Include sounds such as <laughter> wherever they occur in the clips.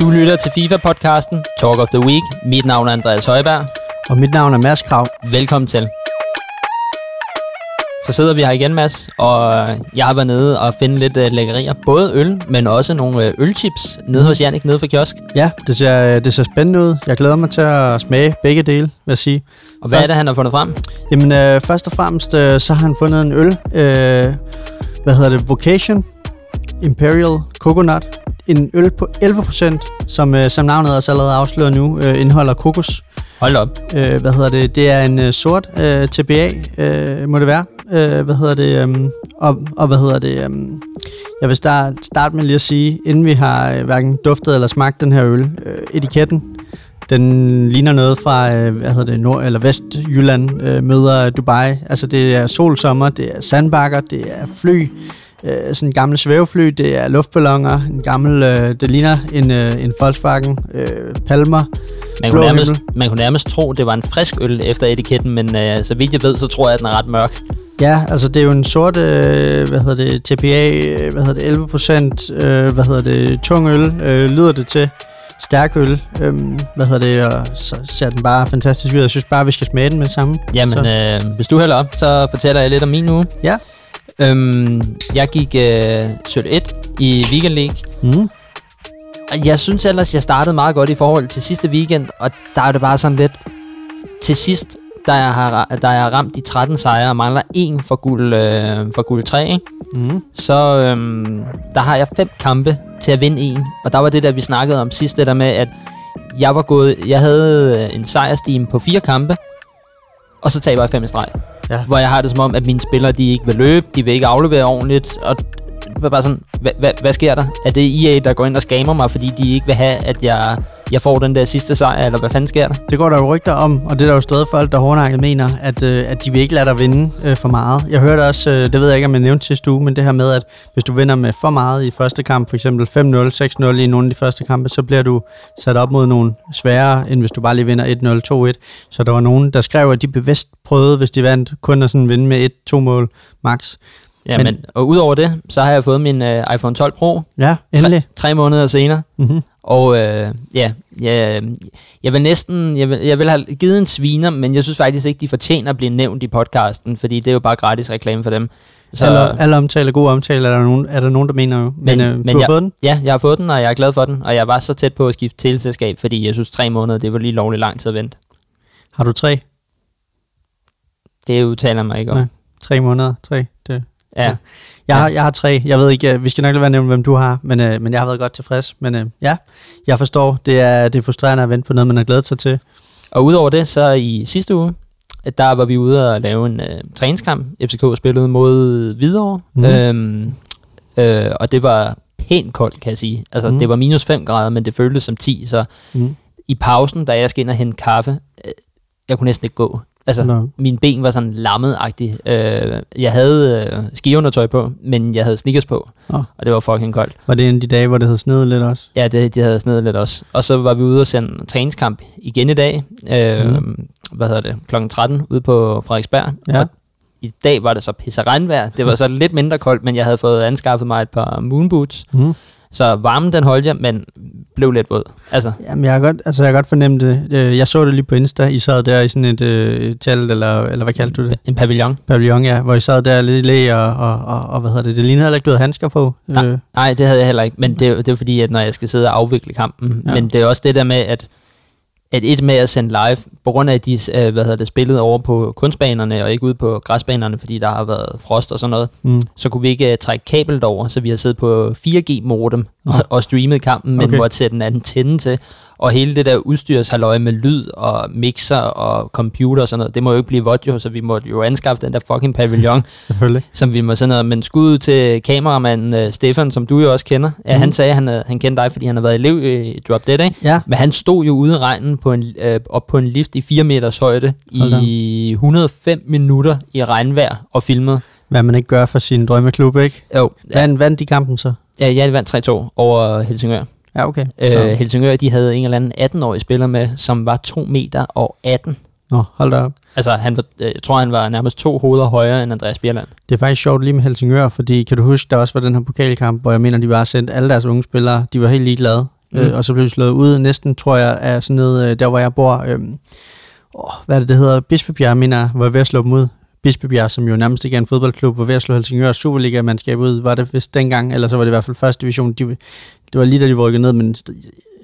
Du lytter til FIFA-podcasten Talk of the Week. Mit navn er Andreas Højberg. Og mit navn er Mads Krav. Velkommen til. Så sidder vi her igen, Mads, og jeg har været nede og finde lidt uh, lækkerier. Både øl, men også nogle uh, ølchips nede hos Jannik, nede for kiosk. Ja, det ser, det ser spændende ud. Jeg glæder mig til at smage begge dele, vil jeg sige. Og hvad er det, han har fundet frem? Jamen, øh, først og fremmest, øh, så har han fundet en øl. Øh, hvad hedder det? Vocation Imperial Coconut. En øl på 11%, som, øh, som navnet også allerede afslører nu, øh, indeholder kokos. Hold op. Øh, hvad hedder det? Det er en øh, sort øh, TBA, øh, må det være. Øh, hvad hedder det? Um, og, og hvad hedder det? Um, jeg vil starte, starte med lige at sige, inden vi har øh, hverken duftet eller smagt den her øl, øh, etiketten, den ligner noget fra, øh, hvad hedder det, Nord- eller Vestjylland øh, møder Dubai. Altså det er solsommer, det er sandbakker, det er fly, øh, sådan en gammel svævefly, det er luftballoner, en gammel, øh, det ligner en, øh, en Volkswagen, øh, Palmer, man kunne, nærmest, man kunne nærmest tro, det var en frisk øl efter etiketten, men øh, så vidt jeg ved, så tror jeg, at den er ret mørk. Ja, altså det er jo en sort, øh, hvad hedder det, TPA, øh, hvad hedder det, 11 procent, øh, hvad hedder det, tung øl, øh, lyder det til. Stærk øl, øh, hvad hedder det, og så ser den bare fantastisk ud. Jeg synes bare, vi skal smage den med det samme. Jamen, øh, hvis du hælder op, så fortæller jeg lidt om min uge. Ja. Øhm, jeg gik øh, sødt 1 i Weekend League. Mm. Jeg synes ellers, jeg startede meget godt i forhold til sidste weekend, og der er det bare sådan lidt... Til sidst, der jeg har, der jeg har ramt de 13 sejre og mangler en for guld, øh, for guld 3, ikke? Mm. så øhm, der har jeg fem kampe til at vinde en. Og der var det der, vi snakkede om sidst, det der med, at jeg var gået, jeg havde en sejrsteam på fire kampe, og så taber jeg fem i streg. Ja. Hvor jeg har det som om, at mine spillere, de ikke vil løbe, de vil ikke aflevere ordentligt, og var bare sådan, hvad, hvad, hvad sker der? Er det EA, der går ind og scammer mig, fordi de ikke vil have, at jeg, jeg får den der sidste sejr, eller hvad fanden sker der? Det går der jo rygter om, og det er der jo stadig folk, der hårdnakket mener, at, øh, at de vil ikke lade dig vinde øh, for meget. Jeg hørte også, øh, det ved jeg ikke, om jeg nævnte sidste uge, men det her med, at hvis du vinder med for meget i første kamp, for eksempel 5-0, 6-0 i nogle af de første kampe, så bliver du sat op mod nogle sværere, end hvis du bare lige vinder 1-0, 2-1. Så der var nogen, der skrev, at de bevidst prøvede, hvis de vandt, kun at sådan vinde med 1-2 mål max. Ja, men, men, og udover det, så har jeg fået min uh, iPhone 12 Pro. Ja, endelig. Tre, tre måneder senere. Mm-hmm. Og øh, ja, jeg, jeg vil næsten, jeg vil, jeg vil have givet en sviner, men jeg synes faktisk ikke, de fortjener at blive nævnt i podcasten, fordi det er jo bare gratis reklame for dem. Så, alle, alle omtaler, gode omtaler, er der nogen, er der nogen der mener jo. Men, men, øh, men du har jeg, fået den? Ja, jeg har fået den, og jeg er glad for den, og jeg var så tæt på at skifte teleselskab, fordi jeg synes tre måneder, det var lige lovligt lang tid at vente. Har du tre? Det udtaler mig ikke om. Nej, tre måneder, tre. Det. Ja. Jeg, ja. har, jeg har tre. Jeg ved ikke, vi skal nok lade være nævne, hvem du har, men, øh, men jeg har været godt tilfreds. Men øh, ja, jeg forstår, det er, det er frustrerende at vente på noget, man har glædet sig til. Og udover det, så i sidste uge, der var vi ude og lave en øh, træningskamp. FCK spillede mod Hvidovre, mm. øhm, øh, og det var pænt koldt, kan jeg sige. Altså, mm. det var minus 5 grader, men det føltes som 10, så mm. i pausen, da jeg skal ind og hente kaffe, øh, jeg kunne næsten ikke gå. Altså, no. mine ben var sådan lammet-agtige. Øh, jeg havde øh, skiundertøj på, men jeg havde sneakers på, oh. og det var fucking koldt. Var det en af de dage, hvor det havde snedet lidt også? Ja, det, det havde snedet lidt også. Og så var vi ude og sende træningskamp igen i dag. Øh, mm. Hvad hedder det? Klokken 13 ude på Frederiksberg. Ja. Og i dag var det så pisse regnvejr. Det var så lidt mindre koldt, men jeg havde fået anskaffet mig et par moonboots. Mm. Så varmen den holdt jeg, men blev lidt våd. Altså. Jamen, jeg har godt, altså, jeg har godt fornemt det. Jeg så det lige på Insta. I sad der i sådan et uh, telt, eller, eller hvad kaldte du det? En pavillon. Pavillon, ja. Hvor I sad der lidt i læ, og, og, og, og, hvad hedder det? Det lignede heller ikke, du havde handsker på. Nej, øh. nej, det havde jeg heller ikke. Men det, det er fordi, at når jeg skal sidde og afvikle kampen. Ja. Men det er også det der med, at at et med at sende live, på grund af, at de øh, hvad hedder det, spillet over på kunstbanerne og ikke ude på græsbanerne, fordi der har været frost og sådan noget, mm. så kunne vi ikke uh, trække kablet over, så vi har siddet på 4G-modem mm. og, og streamet kampen, men okay. måtte sætte en antenne til. Og hele det der udstyrshalløj med lyd og mixer og computer og sådan noget, det må jo ikke blive vådt jo, så vi måtte jo anskaffe den der fucking pavillon, <laughs> Selvfølgelig. som vi må sådan noget. Men skud til kameramanden uh, Stefan, som du jo også kender. Ja, mm. Han sagde, at han, uh, han kendte dig, fordi han har været elev i Drop Dead, ikke? Ja. Men han stod jo ude i regnen på en, uh, op på en lift i 4 meters højde i 105 minutter i regnvejr og filmede. Hvad man ikke gør for sin drømmeklub, ikke? Jo. Vandt, vandt de kampen så? Ja, jeg vandt 3-2 over Helsingør. Ja, okay. Øh, Helsingør, de havde en eller anden 18-årig spiller med, som var 2 meter og 18. Nå, hold da op. Altså, han var, jeg tror, han var nærmest to hoveder højere end Andreas Bjerland. Det er faktisk sjovt lige med Helsingør, fordi kan du huske, der også var den her pokalkamp, hvor jeg mener, de bare sendte alle deres unge spillere, de var helt ligeglade. mm. øh, og så blev de slået ud næsten, tror jeg, af sådan noget, øh, der hvor jeg bor, øh, hvad er det, det hedder, Bispebjerg, mener jeg, var ved at slå dem ud. Bispebjerg, som jo nærmest ikke er en fodboldklub, var ved at slå Helsingør Superliga-mandskab ud, var det vist dengang, eller så var det i hvert fald første division. De, det var lige da de rykket ned, men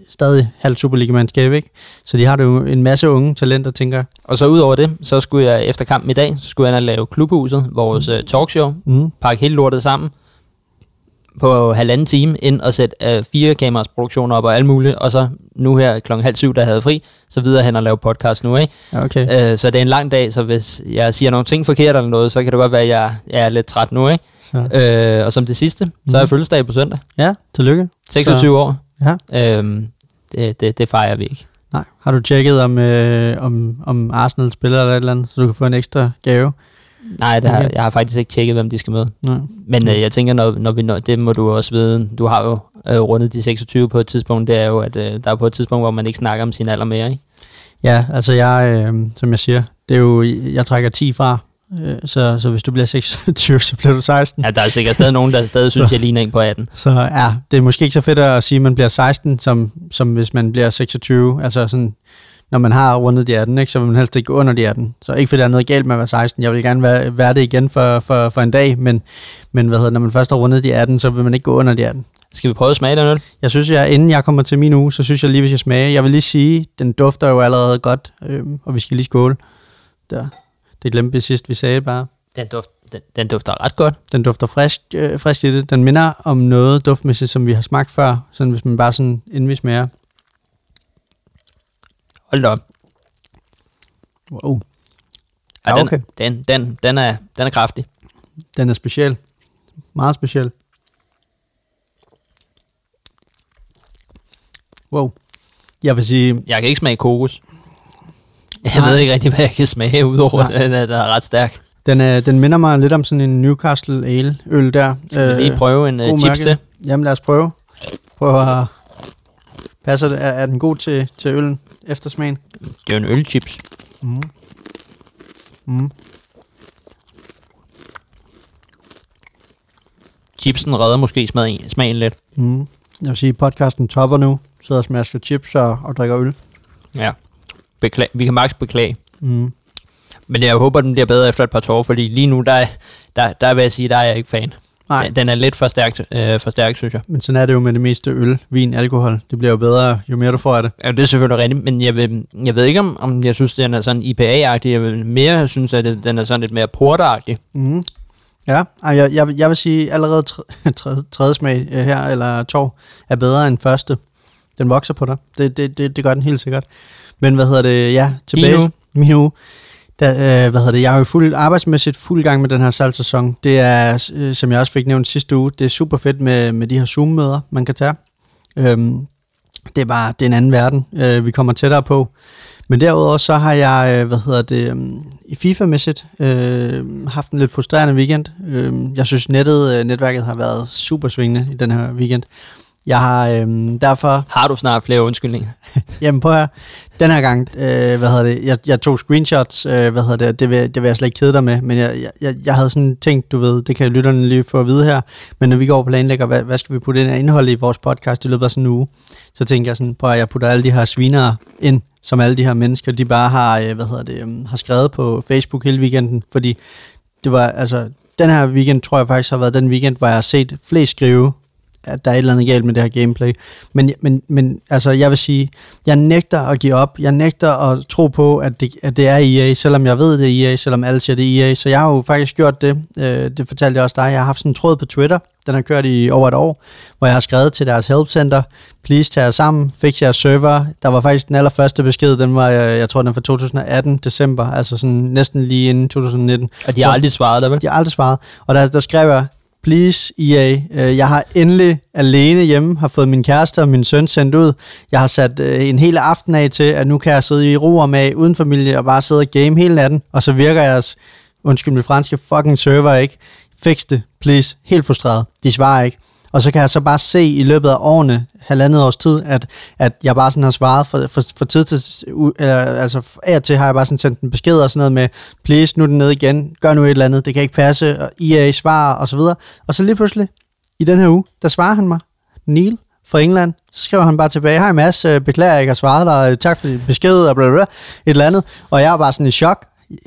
stadig halvt Superliga-mandskab, ikke? Så de har jo en masse unge talenter, tænker jeg. Og så ud over det, så skulle jeg efter kampen i dag, skulle jeg lave Klubhuset, vores mm. talkshow, mm. pakke hele lortet sammen på halvanden time ind og sætte uh, fire kameras produktioner op og alt muligt, og så nu her klokken halv syv, der havde fri, så videre hen og lave podcast nu, ikke? Okay. Uh, så det er en lang dag, så hvis jeg siger nogle ting forkert eller noget, så kan det godt være, at jeg, jeg er lidt træt nu, ikke? Så. Uh, og som det sidste, så er jeg mm. fødselsdag på søndag. Ja, tillykke. 26 så. år. Ja. Uh, det, det, det fejrer vi ikke. Nej. Har du tjekket, om, øh, om, om Arsenal spiller eller et eller andet, så du kan få en ekstra gave? Nej, det har, jeg har faktisk ikke tjekket, hvem de skal møde. Nej. Men øh, jeg tænker, når, når vi når, det må du også vide, du har jo øh, rundet de 26 på et tidspunkt, det er jo, at øh, der er på et tidspunkt, hvor man ikke snakker om sin alder mere, ikke? Ja, altså jeg, øh, som jeg siger, det er jo, jeg trækker 10 fra, øh, så, så hvis du bliver 26, så bliver du 16. Ja, der er sikkert stadig nogen, der <laughs> stadig synes, så, jeg ligner en på 18. Så ja, det er måske ikke så fedt at sige, at man bliver 16, som, som hvis man bliver 26. Altså sådan, når man har rundet de 18, ikke, så vil man helst ikke gå under de 18. Så ikke fordi der er noget galt med at være 16. Jeg vil gerne være, være det igen for, for, for en dag, men, men hvad hedder, når man først har rundet de 18, så vil man ikke gå under de 18. Skal vi prøve at smage den øl? Jeg synes, jeg, inden jeg kommer til min uge, så synes jeg lige, hvis jeg smager. Jeg vil lige sige, den dufter jo allerede godt, øh, og vi skal lige skåle. Der. Det glemte vi sidst, vi sagde bare. Den, duft, den, den dufter ret godt. Den dufter frisk, øh, frisk i det. Den minder om noget duftmæssigt, som vi har smagt før, sådan hvis man bare sådan, inden vi smager. Hold op. Wow. Ja, ja okay. Den, den, den, den, er, den er kraftig. Den er speciel. Meget speciel. Wow. Jeg vil sige... Jeg kan ikke smage kokos. Jeg Nej. ved ikke rigtig, hvad jeg kan smage, udover at den er, der er ret stærk. Den, er, den minder mig lidt om sådan en Newcastle Ale øl der. Skal vi lige prøve en uh, chips til? Jamen lad os prøve. Prøv at... Passer det? Er, er den god til, til øllen? Eftersmagen? Det er en ølchips. Mm. Mm. Chipsen redder måske smagen, smagen lidt. Mm. Jeg vil sige, at podcasten topper nu. Sidder og smasker chips og, og drikker øl. Ja. Beklag, vi kan max beklage. Mm. Men jeg håber, den bliver bedre efter et par tår, fordi lige nu, der, der, der vil jeg sige, der er jeg ikke fan. Nej. Den er lidt for stærk, øh, for stærk, synes jeg. Men sådan er det jo med det meste øl, vin, alkohol. Det bliver jo bedre, jo mere du får af det. Ja, det er selvfølgelig rigtigt, men jeg, vil, jeg ved ikke, om, om jeg synes, den er sådan IPA-agtig. Jeg vil mere synes, at den er sådan lidt mere porteragtig. Mm. Ja, jeg, jeg, jeg vil sige, allerede <laughs> tredje, tredje smag øh, her, eller tår, er bedre end første. Den vokser på dig. Det, det, det, det gør den helt sikkert. Men hvad hedder det? Ja, tilbage. Uge. Min uge. Da, øh, hvad hedder det, jeg er jo fuld arbejdsmæssigt fuld gang med den her salgsæson. Det er, øh, som jeg også fik nævnt sidste uge, det er super fedt med, med de her Zoom-møder, man kan tage. Øhm, det er bare, det er en anden verden, øh, vi kommer tættere på. Men derudover så har jeg, øh, hvad hedder det, øh, i FIFA-mæssigt øh, haft en lidt frustrerende weekend. Øh, jeg synes nettet, øh, netværket har været super svingende i den her weekend. Jeg har øhm, derfor... Har du snart flere undskyldninger? <laughs> jamen prøv her. Den her gang, øh, hvad hedder det, jeg, jeg tog screenshots, øh, hvad hedder det, det vil, det vil jeg slet ikke kede dig med, men jeg, jeg, jeg havde sådan tænkt, du ved, det kan lytterne lige få at vide her, men når vi går og planlægger, hvad, hvad skal vi putte ind af indhold i vores podcast i løbet af sådan en uge, så tænker jeg sådan, prøv at jeg putter alle de her svinere ind, som alle de her mennesker, de bare har, øh, hvad hedder det, øh, har skrevet på Facebook hele weekenden, fordi det var, altså, den her weekend tror jeg faktisk har været den weekend, hvor jeg har set flest skrive at der er et eller andet galt med det her gameplay. Men, men, men altså, jeg vil sige, jeg nægter at give op. Jeg nægter at tro på, at det, at det er EA, selvom jeg ved, det er EA, selvom alle siger, det er EA. Så jeg har jo faktisk gjort det. Øh, det fortalte jeg også dig. Jeg har haft sådan en tråd på Twitter. Den har kørt i over et år, hvor jeg har skrevet til deres helpcenter. Please tage jer sammen, fix jeres server. Der var faktisk den allerførste besked, den var, jeg, jeg tror, den var fra 2018, december, altså sådan næsten lige inden 2019. Og de har aldrig svaret, der vel? De har aldrig svaret. Og der, der skrev jeg, please EA, øh, jeg har endelig alene hjemme, har fået min kæreste og min søn sendt ud. Jeg har sat øh, en hel aften af til, at nu kan jeg sidde i ro og med uden familie og bare sidde og game hele natten, og så virker jeres, undskyld mit franske, fucking server ikke. Fix det, please. Helt frustreret. De svarer ikke. Og så kan jeg så bare se i løbet af årene, halvandet års tid, at, at jeg bare sådan har svaret for, for, for tid til, øh, altså af og til har jeg bare sådan sendt en besked og sådan noget med, please, nu er den ned igen, gør nu et eller andet, det kan ikke passe, og IA svarer og så videre. Og så lige pludselig, i den her uge, der svarer han mig, Neil, fra England. Så skriver han bare tilbage, hej Mads, øh, beklager jeg ikke har svaret dig, tak for din besked, og bla, bla, bla, et eller andet. Og jeg er bare sådan i chok.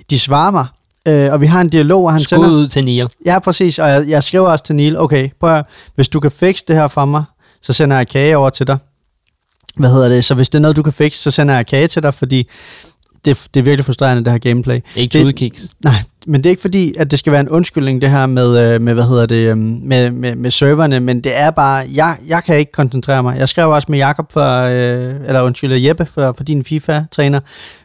De svarer mig, øh, og vi har en dialog, og han Skud sender... ud til Neil. Ja, præcis, og jeg, jeg skriver også til Neil, okay, prøv at, hvis du kan fikse det her for mig, så sender jeg kage over til dig. Hvad hedder det? Så hvis det er noget, du kan fikse, så sender jeg kage til dig, fordi det, det er virkelig frustrerende, det her gameplay. Ikke tudekiks. Nej, men det er ikke fordi, at det skal være en undskyldning, det her med, øh, med hvad hedder det, øhm, med, med, med serverne, men det er bare, jeg, jeg kan ikke koncentrere mig. Jeg skrev også med Jakob for, øh, eller undskyld, øh, Jeppe for, for din FIFA-træner,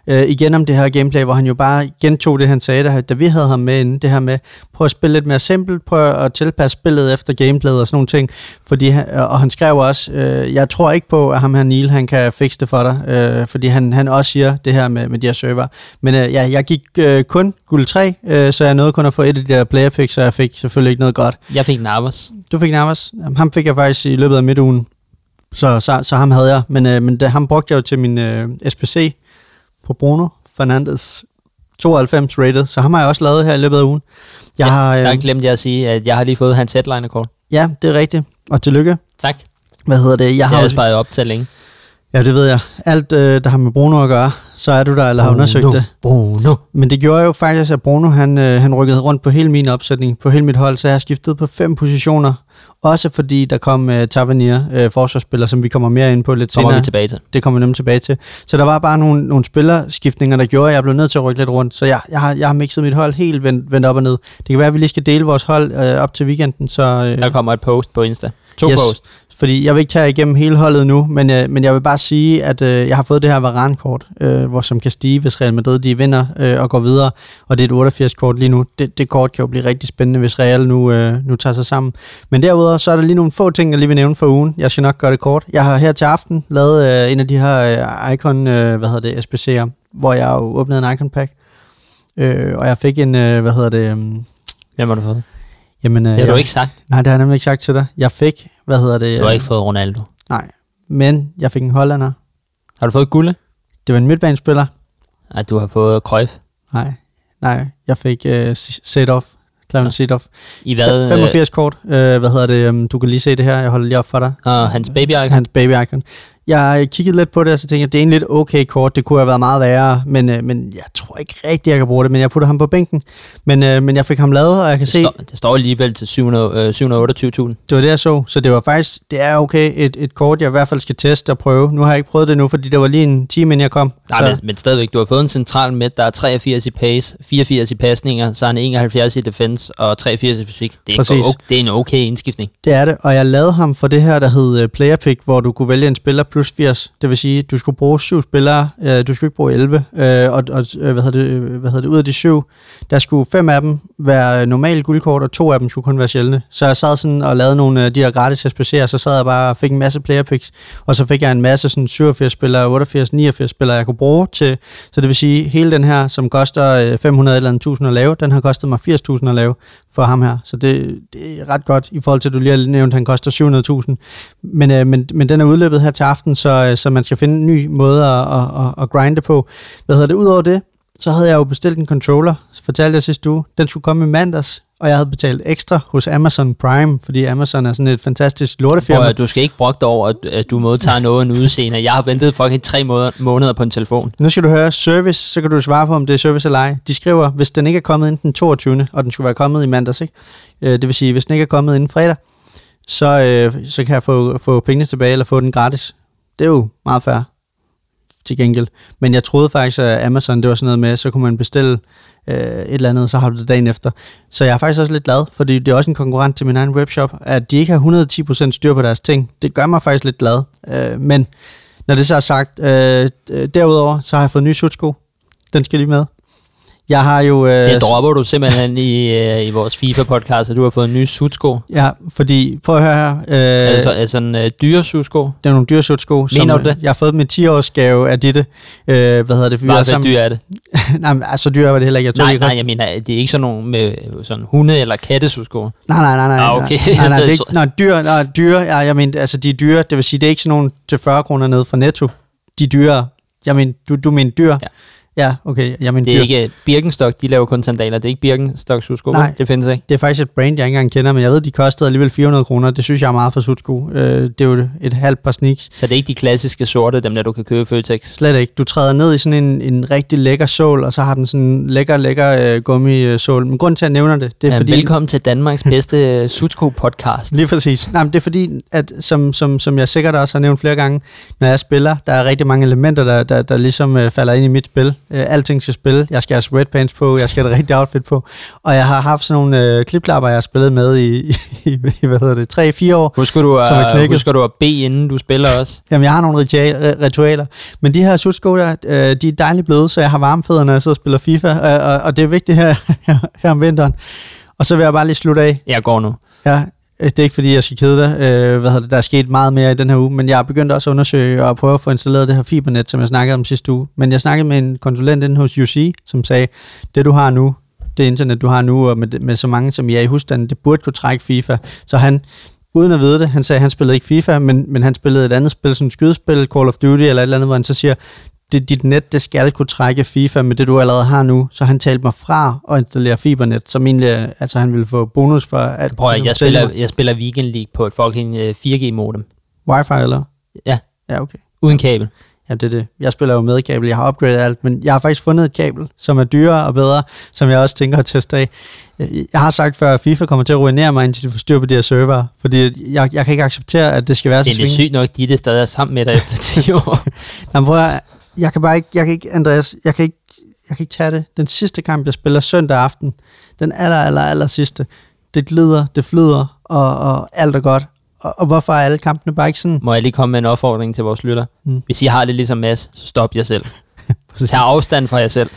øh, igen om det her gameplay, hvor han jo bare gentog det, han sagde, da, da vi havde ham med inden, det her med, prøv at spille lidt mere simpelt, prøv at tilpasse spillet efter gameplayet og sådan nogle ting, fordi, og han skrev også, øh, jeg tror ikke på, at ham her Neil, han kan fikse det for dig, øh, fordi han, han også siger det her med, med de her server. Men øh, ja, jeg gik øh, kun guld 3, øh, så jeg nåede kun at få et af de der player picks, så jeg fik selvfølgelig ikke noget godt. Jeg fik Navas. Du fik Navas. Ham fik jeg faktisk i løbet af midtugen, så, så, så ham havde jeg. Men, øh, men det, ham brugte jeg jo til min øh, SPC på Bruno Fernandes 92 rated, så ham har jeg også lavet her i løbet af ugen. Jeg Ja, har, Der øh, glemte jeg at sige, at jeg har lige fået hans headliner-kort. ja, det er rigtigt. Og tillykke. Tak. Hvad hedder det? Jeg Jeg har har jo- sparet op til længe. Ja, det ved jeg. Alt, øh, der har med Bruno at gøre, så er du der, eller har undersøgt det. Bruno. Men det gjorde jo faktisk, at Bruno han, øh, han rykkede rundt på hele min opsætning, på hele mit hold, så jeg har skiftet på fem positioner. Også fordi der kom øh, Tavernier, øh, forsvarsspiller, som vi kommer mere ind på lidt Kommer senere. vi tilbage til. Det kommer vi nemlig tilbage til. Så der var bare nogle, nogle spillerskiftninger, der gjorde, at jeg blev nødt til at rykke lidt rundt. Så jeg, jeg, har, jeg har mixet mit hold helt vendt, vendt op og ned. Det kan være, at vi lige skal dele vores hold øh, op til weekenden, så... Øh, Der kommer et post på Insta. To Yes. post fordi jeg vil ikke tage igennem hele holdet nu, men, øh, men jeg vil bare sige, at øh, jeg har fået det her Varane-kort, øh, hvor som kan stige, hvis Real Madrid de vinder øh, og går videre, og det er et 88-kort lige nu. Det, det kort kan jo blive rigtig spændende, hvis Real nu, øh, nu tager sig sammen. Men derudover, så er der lige nogle få ting, jeg lige vil nævne for ugen. Jeg skal nok gøre det kort. Jeg har her til aften lavet øh, en af de her øh, Icon, øh, hvad hedder det, SPC'er, hvor jeg jo åbnede en Icon Pack, øh, og jeg fik en, øh, hvad hedder det, øh, Hvem har du fået? Jamen... Øh, Det har jeg, du ikke sagt. Nej, det har jeg nemlig ikke sagt til dig. Jeg fik, hvad hedder det... Du har øh, ikke fået Ronaldo. Nej, men jeg fik en hollander. Har du fået Gulle? Det var en midtbanespiller. Nej, du har fået Cruyff. Nej, nej, jeg fik uh, Sedoff. Clemen Nå. Sedoff. I hvad? 85 kort. Uh, hvad hedder det? Um, du kan lige se det her. Jeg holder lige op for dig. Øh, og hans baby icon. Hans baby icon. Jeg kiggede lidt på det, og så tænkte jeg, det er egentlig lidt okay kort. Det kunne have været meget værre, men, uh, men jeg tror ikke rigtigt, jeg kan bruge det. Men jeg putter ham på bænken. Men, uh, men jeg fik ham lavet, og jeg kan Det, se, står, det står alligevel til 700, øh, 728.000. det var det, jeg så. Så det var faktisk, det er okay et, et kort, jeg i hvert fald skal teste og prøve. Nu har jeg ikke prøvet det nu, fordi det var lige en time, inden jeg kom. Nej, men, men stadigvæk, du har fået en central midt, der er 83 i pace, 84 i pasninger, så er han 71 i defense og 83 i fysik. Det er, Præcis. en, okay, det er en okay indskiftning. Det er det, og jeg lavede ham for det her, der hed uh, Player Pick, hvor du kunne vælge en spiller plus 80. Det vil sige, du skulle bruge syv spillere, øh, du skulle ikke bruge 11, Øh, og, og øh, hvad, hedder det, hvad hedder det, ud af de syv, der skulle fem af dem være normale guldkort, og to af dem skulle kun være sjældne. Så jeg sad sådan og lavede nogle af de her gratis SPC'er, så sad jeg bare og fik en masse Player Picks, og så fik jeg en masse sådan 87 spillere, 88, 89 spillere, jeg kunne bruge til, så det vil sige, hele den her, som koster øh, 500 eller 1000 at lave, den har kostet mig 80.000 at lave for ham her. Så det, det er ret godt i forhold til, at du lige har nævnt, at han koster 700.000. Men, øh, men, men den er udløbet her til aften, så, øh, så man skal finde en ny måde at, at, at, at grinde på. Hvad hedder det? Udover det, så havde jeg jo bestilt en controller, fortalte jeg sidste uge. Den skulle komme i mandags, og jeg havde betalt ekstra hos Amazon Prime, fordi Amazon er sådan et fantastisk lortefirma. Hvor, du skal ikke brokke dig over, at, at du modtager noget en udseende. Jeg har ventet fucking tre måneder, måneder på en telefon. Nu skal du høre service, så kan du svare på, om det er service eller ej. De skriver, hvis den ikke er kommet inden den 22. og den skulle være kommet i mandags, ikke? Øh, det vil sige, hvis den ikke er kommet inden fredag, så, øh, så kan jeg få, få pengene tilbage, eller få den gratis. Det er jo meget fair til gengæld. Men jeg troede faktisk, at Amazon, det var sådan noget med, så kunne man bestille øh, et eller andet, så har du det dagen efter. Så jeg er faktisk også lidt glad, fordi det er også en konkurrent til min egen webshop, at de ikke har 110% styr på deres ting. Det gør mig faktisk lidt glad. Øh, men når det så er sagt, øh, derudover, så har jeg fået nye sutsko. Den skal lige med. Jeg har jo... Øh, Det dropper du simpelthen i, øh, i vores FIFA-podcast, at du har fået en ny sutsko. Ja, fordi, prøv at høre her. Øh, det så, er sådan en øh, dyre sutsko? det er nogle dyre sutsko. Mener som, du det? øh, Jeg har fået dem i 10-årsgave af Ditte. Øh, hvad hedder det? Hvor var hvad dyr er det? <laughs> nej, men, altså dyre var det heller ikke. Jeg tror, Nej, det nej, jeg mener, det er ikke sådan nogle med sådan hunde- eller kattesutsko. nej, nej, nej, nej. Ah, okay. Nej, nej, <laughs> nej, det er ikke, nej, dyre, nej, dyre, ja, jeg mener, altså de er dyre, det vil sige, det er ikke sådan nogle til 40 kroner ned fra Netto. De er dyre. Jeg mener, du, du mener dyr. Ja. Ja, okay. Jamen, Det er ikke Birkenstock, de laver kun sandaler. Det er ikke Birkenstock sko. Nej. Det findes ikke. Det er faktisk et brand, jeg ikke engang kender, men jeg ved, de kostede alligevel 400 kroner. Det synes jeg er meget for sutsko. Øh, det er jo et, halvt par sneaks. Så det er ikke de klassiske sorte, dem der du kan købe i Føtex. Slet ikke. Du træder ned i sådan en, en rigtig lækker sål, og så har den sådan en lækker, lækker øh, gummisål. Men grunden til, at jeg nævner det, det er Ja, fordi... Velkommen til Danmarks bedste <laughs> Sutsko-podcast. Lige præcis. Nej, men det er fordi, at som, som, som jeg sikkert også har nævnt flere gange, når jeg spiller, der er rigtig mange elementer, der, der, der ligesom øh, falder ind i mit spil. Øh, alting skal spille. Jeg skal have sweatpants på, jeg skal have det rigtige outfit på. Og jeg har haft sådan nogle øh, klipklapper, jeg har spillet med i, <laughs> i, i hvad hedder det, 3-4 år. Husker du, Som er at, knækket. husker du at bede, inden du spiller også? Jamen, jeg har nogle ritual, øh, ritualer. Men de her sutsko der, øh, de er dejligt bløde, så jeg har varme fødder, når jeg sidder og spiller FIFA. Øh, og, og det er vigtigt her, <laughs> her, her om vinteren. Og så vil jeg bare lige slutte af. Jeg går nu. Ja, øh, Øh, det er ikke fordi, jeg skal kede dig. Øh, hvad hedder det? Der er sket meget mere i den her uge, men jeg har begyndt også at undersøge og prøve at få installeret det her fibernet, som jeg snakkede om sidste uge. Men jeg snakkede med en konsulent inde hos UC, som sagde, det du har nu, det internet, du har nu, og med, med så mange, som I er i husstanden, det burde kunne trække FIFA. Så han, uden at vide det, han sagde, at han spillede ikke FIFA, men, men han spillede et andet spil, sådan et skydespil, Call of Duty eller et eller andet, hvor han så siger, det, dit net, det skal kunne trække FIFA med det, du allerede har nu. Så han talte mig fra at installere fibernet, som egentlig, altså han ville få bonus for at... Prøv at, jeg spiller, mig. jeg spiller Weekend League på et fucking øh, 4G-modem. Wi-Fi, eller? Ja. Ja, okay. Uden kabel. Ja, det er det. Jeg spiller jo med kabel, jeg har upgradet alt, men jeg har faktisk fundet et kabel, som er dyrere og bedre, som jeg også tænker at teste af. Jeg har sagt før, at FIFA kommer til at ruinere mig, indtil de får styr på de her server, fordi jeg, jeg kan ikke acceptere, at det skal være så Det er sygt nok, de det stadig er sammen med dig efter 10 <laughs> år. Jamen, prøv at, jeg kan bare ikke, jeg kan ikke, Andreas, jeg kan ikke, jeg kan ikke tage det. Den sidste kamp, jeg spiller søndag aften, den aller, aller, aller sidste, det glider, det flyder, og, og alt er godt. Og, og hvorfor er alle kampene bare ikke sådan? Må jeg lige komme med en opfordring til vores lytter? Mm. Hvis I har det ligesom Mads, så stop jer selv. <laughs> Tag afstand fra jer selv.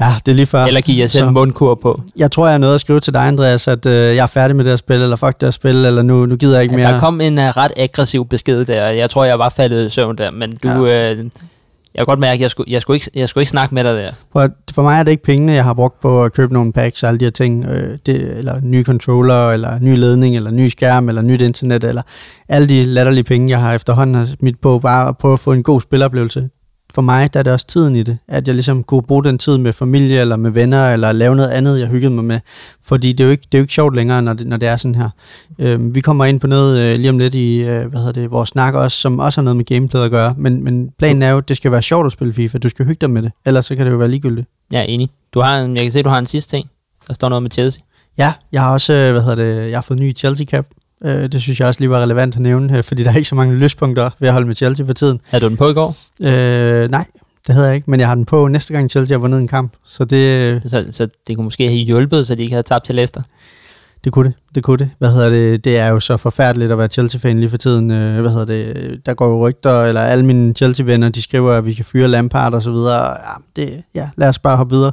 Ja, det er lige før. Eller giv jer selv Så- en mundkur på. Jeg tror, jeg er nødt at skrive til dig, Andreas, at øh, jeg er færdig med det her spil, eller fuck det her spil, eller nu, nu gider jeg ikke Ja, mere. der kom en uh, ret aggressiv besked der. Jeg tror, jeg var faldet i søvn der, men du... Ja. Øh, jeg kan godt mærke, at jeg skulle, jeg, skulle ikke, jeg skulle ikke snakke med dig der. For, for mig er det ikke pengene, jeg har brugt på at købe nogle packs og alle de her ting, øh, det, eller nye controller, eller ny ledning, eller ny skærm, eller nyt internet, eller alle de latterlige penge, jeg har efterhånden har smidt på, bare at prøve at få en god spiloplevelse. For mig der er det også tiden i det, at jeg ligesom kunne bruge den tid med familie, eller med venner, eller lave noget andet, jeg hyggede mig med. Fordi det er jo ikke, det er jo ikke sjovt længere, når det, når det er sådan her. Øh, vi kommer ind på noget øh, lige om lidt i øh, hvad hedder det, vores snak også, som også har noget med gameplay at gøre. Men, men planen er jo, at det skal være sjovt at spille FIFA. Du skal hygge dig med det, ellers så kan det jo være ligegyldigt. Jeg er enig. Du har en, jeg kan se, du har en sidste ting. Der står noget med Chelsea. Ja, jeg har også, øh, hvad hedder det, jeg har fået en ny Chelsea cap. Øh, Det synes jeg også lige var relevant at nævne, øh, fordi der er ikke så mange lyspunkter ved at holde med Chelsea for tiden. Havde du den på i går? Øh, nej, det havde jeg ikke, men jeg har den på næste gang Chelsea har vundet en kamp. Så det, Så, så det kunne måske have hjulpet, så de ikke havde tabt til Leicester. det kunne det, det kunne det. Hvad hedder det, det er jo så forfærdeligt at være Chelsea-fan lige for tiden. Øh, Hvad hedder det, der går jo rygter, eller alle mine Chelsea-venner, de skriver, at vi kan fyre Lampard og så videre. Ja, det, ja, lad os bare hoppe videre.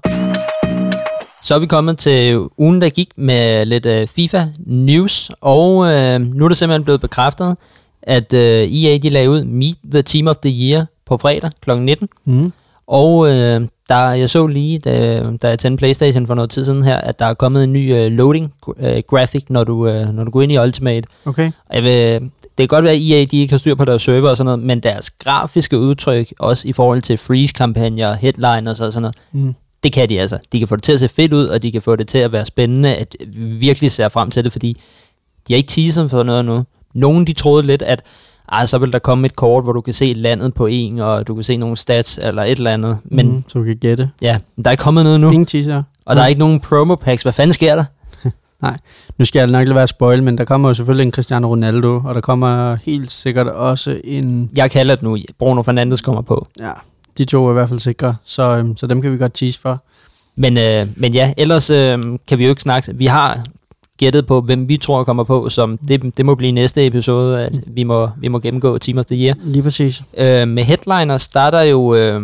Så er vi kommet til ugen, der gik med lidt uh, FIFA-news, og øh, nu er det simpelthen blevet bekræftet, at øh, EA de lagde ud Meet the Team of the Year på fredag kl. 19. Mm. Og øh, der, jeg så lige, da, da jeg tændte Playstation for noget tid siden her, at der er kommet en ny øh, loading øh, graphic, når du, øh, når du går ind i Ultimate. Okay. Og Jeg vil, det kan godt være, at EA de ikke har styr på deres server og sådan noget, men deres grafiske udtryk, også i forhold til freeze-kampagner, headliners og sådan noget, Mm. Det kan de altså. De kan få det til at se fedt ud, og de kan få det til at være spændende, at vi virkelig ser frem til det, fordi de har ikke teaset for noget nu. Nogen de troede lidt, at ah, så vil der komme et kort, hvor du kan se landet på en, og du kan se nogle stats eller et eller andet. Men mm. Så du kan gætte. ja, der er ikke kommet noget nu, Ingen teaser. og der er ikke nogen promo packs. Hvad fanden sker der? <laughs> Nu skal jeg nok lade være spoil, men der kommer jo selvfølgelig en Cristiano Ronaldo, og der kommer helt sikkert også en... Jeg kalder det nu, Bruno Fernandes kommer på. Ja, de to er i hvert fald sikre, så, øhm, så dem kan vi godt tease for. Men, øh, men ja, ellers øh, kan vi jo ikke snakke. Vi har gættet på, hvem vi tror kommer på, som det, det må blive næste episode, at vi må, vi må gennemgå Team of the Year. Lige præcis. Øh, med headliners, der er der jo, øh,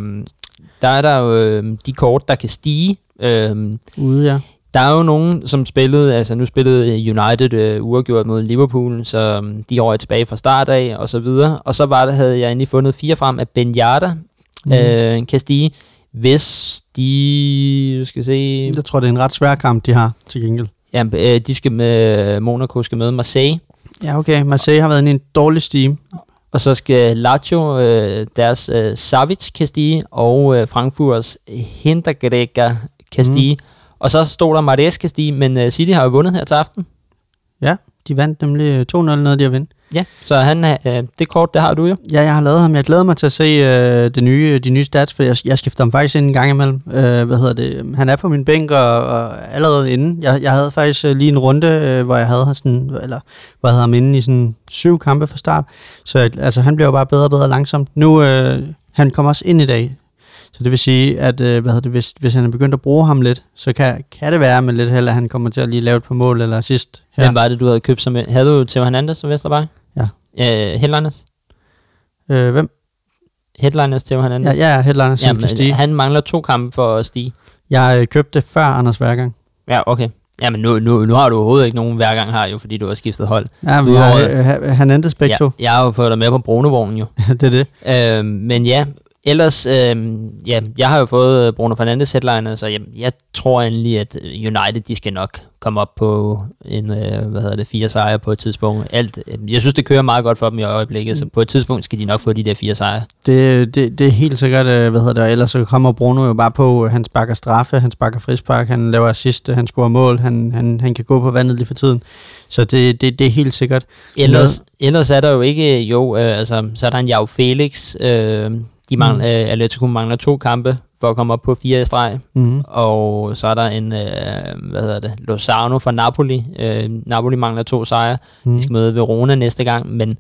der er der jo øh, de kort, der kan stige. Øh, Ude, ja. der er jo nogen, som spillede, altså nu spillede United øh, uafgjort mod Liverpool, så um, de er over tilbage fra start af, og så videre. Og så var der, havde jeg endelig fundet fire frem af Ben Yardder, Mm. øh, kan stige, hvis de, du skal se, Jeg tror, det er en ret svær kamp, de har til gengæld. ja, øh, de skal med, Monaco skal med Marseille, Ja, okay. Marseille har været i en dårlig steam. Og så skal Lazio, øh, deres øh, Savic kan stige, og øh, Frankfurts Hintergregger kan stige. Mm. Og så stod der Mares kan stige, men øh, City har jo vundet her til aften. Ja, de vandt nemlig 2-0 noget, de har vundet. Ja, så han, øh, det kort, det har du jo. Ja, jeg har lavet ham. Jeg glæder mig til at se øh, det nye, de nye stats, for jeg, jeg skifter ham faktisk ind en gang imellem. Øh, hvad hedder det? Han er på min bænk, og, og allerede inden. Jeg, jeg havde faktisk øh, lige en runde, øh, hvor jeg havde sådan, eller hvor jeg havde ham inde i sådan syv kampe fra start. Så jeg, altså, han bliver jo bare bedre og bedre langsomt. Nu, øh, han kommer også ind i dag, så det vil sige, at øh, hvad hedder det, hvis, hvis han er begyndt at bruge ham lidt, så kan, kan det være med lidt held, at han kommer til at lige lave et på mål eller sidst. Her. Hvem var det, du havde købt som Havde du Theo Hernandez som Vesterbank? Øh, headliners? Øh, hvem? Headliners Theo Hernandez? Ja, ja headliners ja, stige. Han mangler to kampe for at stige. Jeg øh, købte før Anders Værgang. Ja, okay. Ja, men nu, nu, nu har du overhovedet ikke nogen hver gang her, jo, fordi du har skiftet hold. Ja, men du har, øh, Hernandez begge ja, to. Jeg har jo fået dig med på Brunevognen jo. <laughs> det er det. Øh, men ja, ellers, øh, ja, jeg har jo fået øh, Bruno Fernandes headliner, så jeg, jeg tror endelig, at øh, United, de skal nok komme op på en, øh, hvad hedder det, fire sejre på et tidspunkt. Alt, øh, jeg synes, det kører meget godt for dem i øjeblikket, så på et tidspunkt skal de nok få de der fire sejre. Det, det, det er helt sikkert, hvad hedder det, ellers så kommer Bruno jo bare på, han sparker straffe, han sparker frispark, han laver assist, han scorer mål, han, han, han kan gå på vandet lige for tiden. Så det, det, det er helt sikkert. Ellers, ellers er der jo ikke, jo, øh, altså, så er der en Jau Felix, øh, de mangler, mm. øh, Atletico mangler to kampe for at komme op på fire i streg. Mm. Og så er der en, øh, hvad hedder det, Lozano fra Napoli. Øh, Napoli mangler to sejre. Mm. De skal møde Verona næste gang, men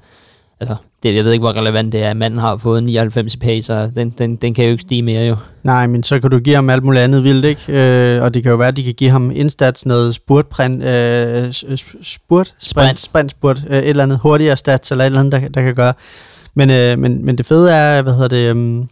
altså, det, jeg ved ikke, hvor relevant det er. Manden har fået 99 i pace, den, den, den kan jo ikke stige mere jo. Nej, men så kan du give ham alt muligt andet vildt, ikke? Øh, og det kan jo være, at de kan give ham instats noget spurtprint, øh, spurt, sprint, sprint, spurt, øh, et eller andet hurtigere stats, eller et eller andet, der, der kan gøre. Men, øh, men, men det fede er, hvad hedder det, um,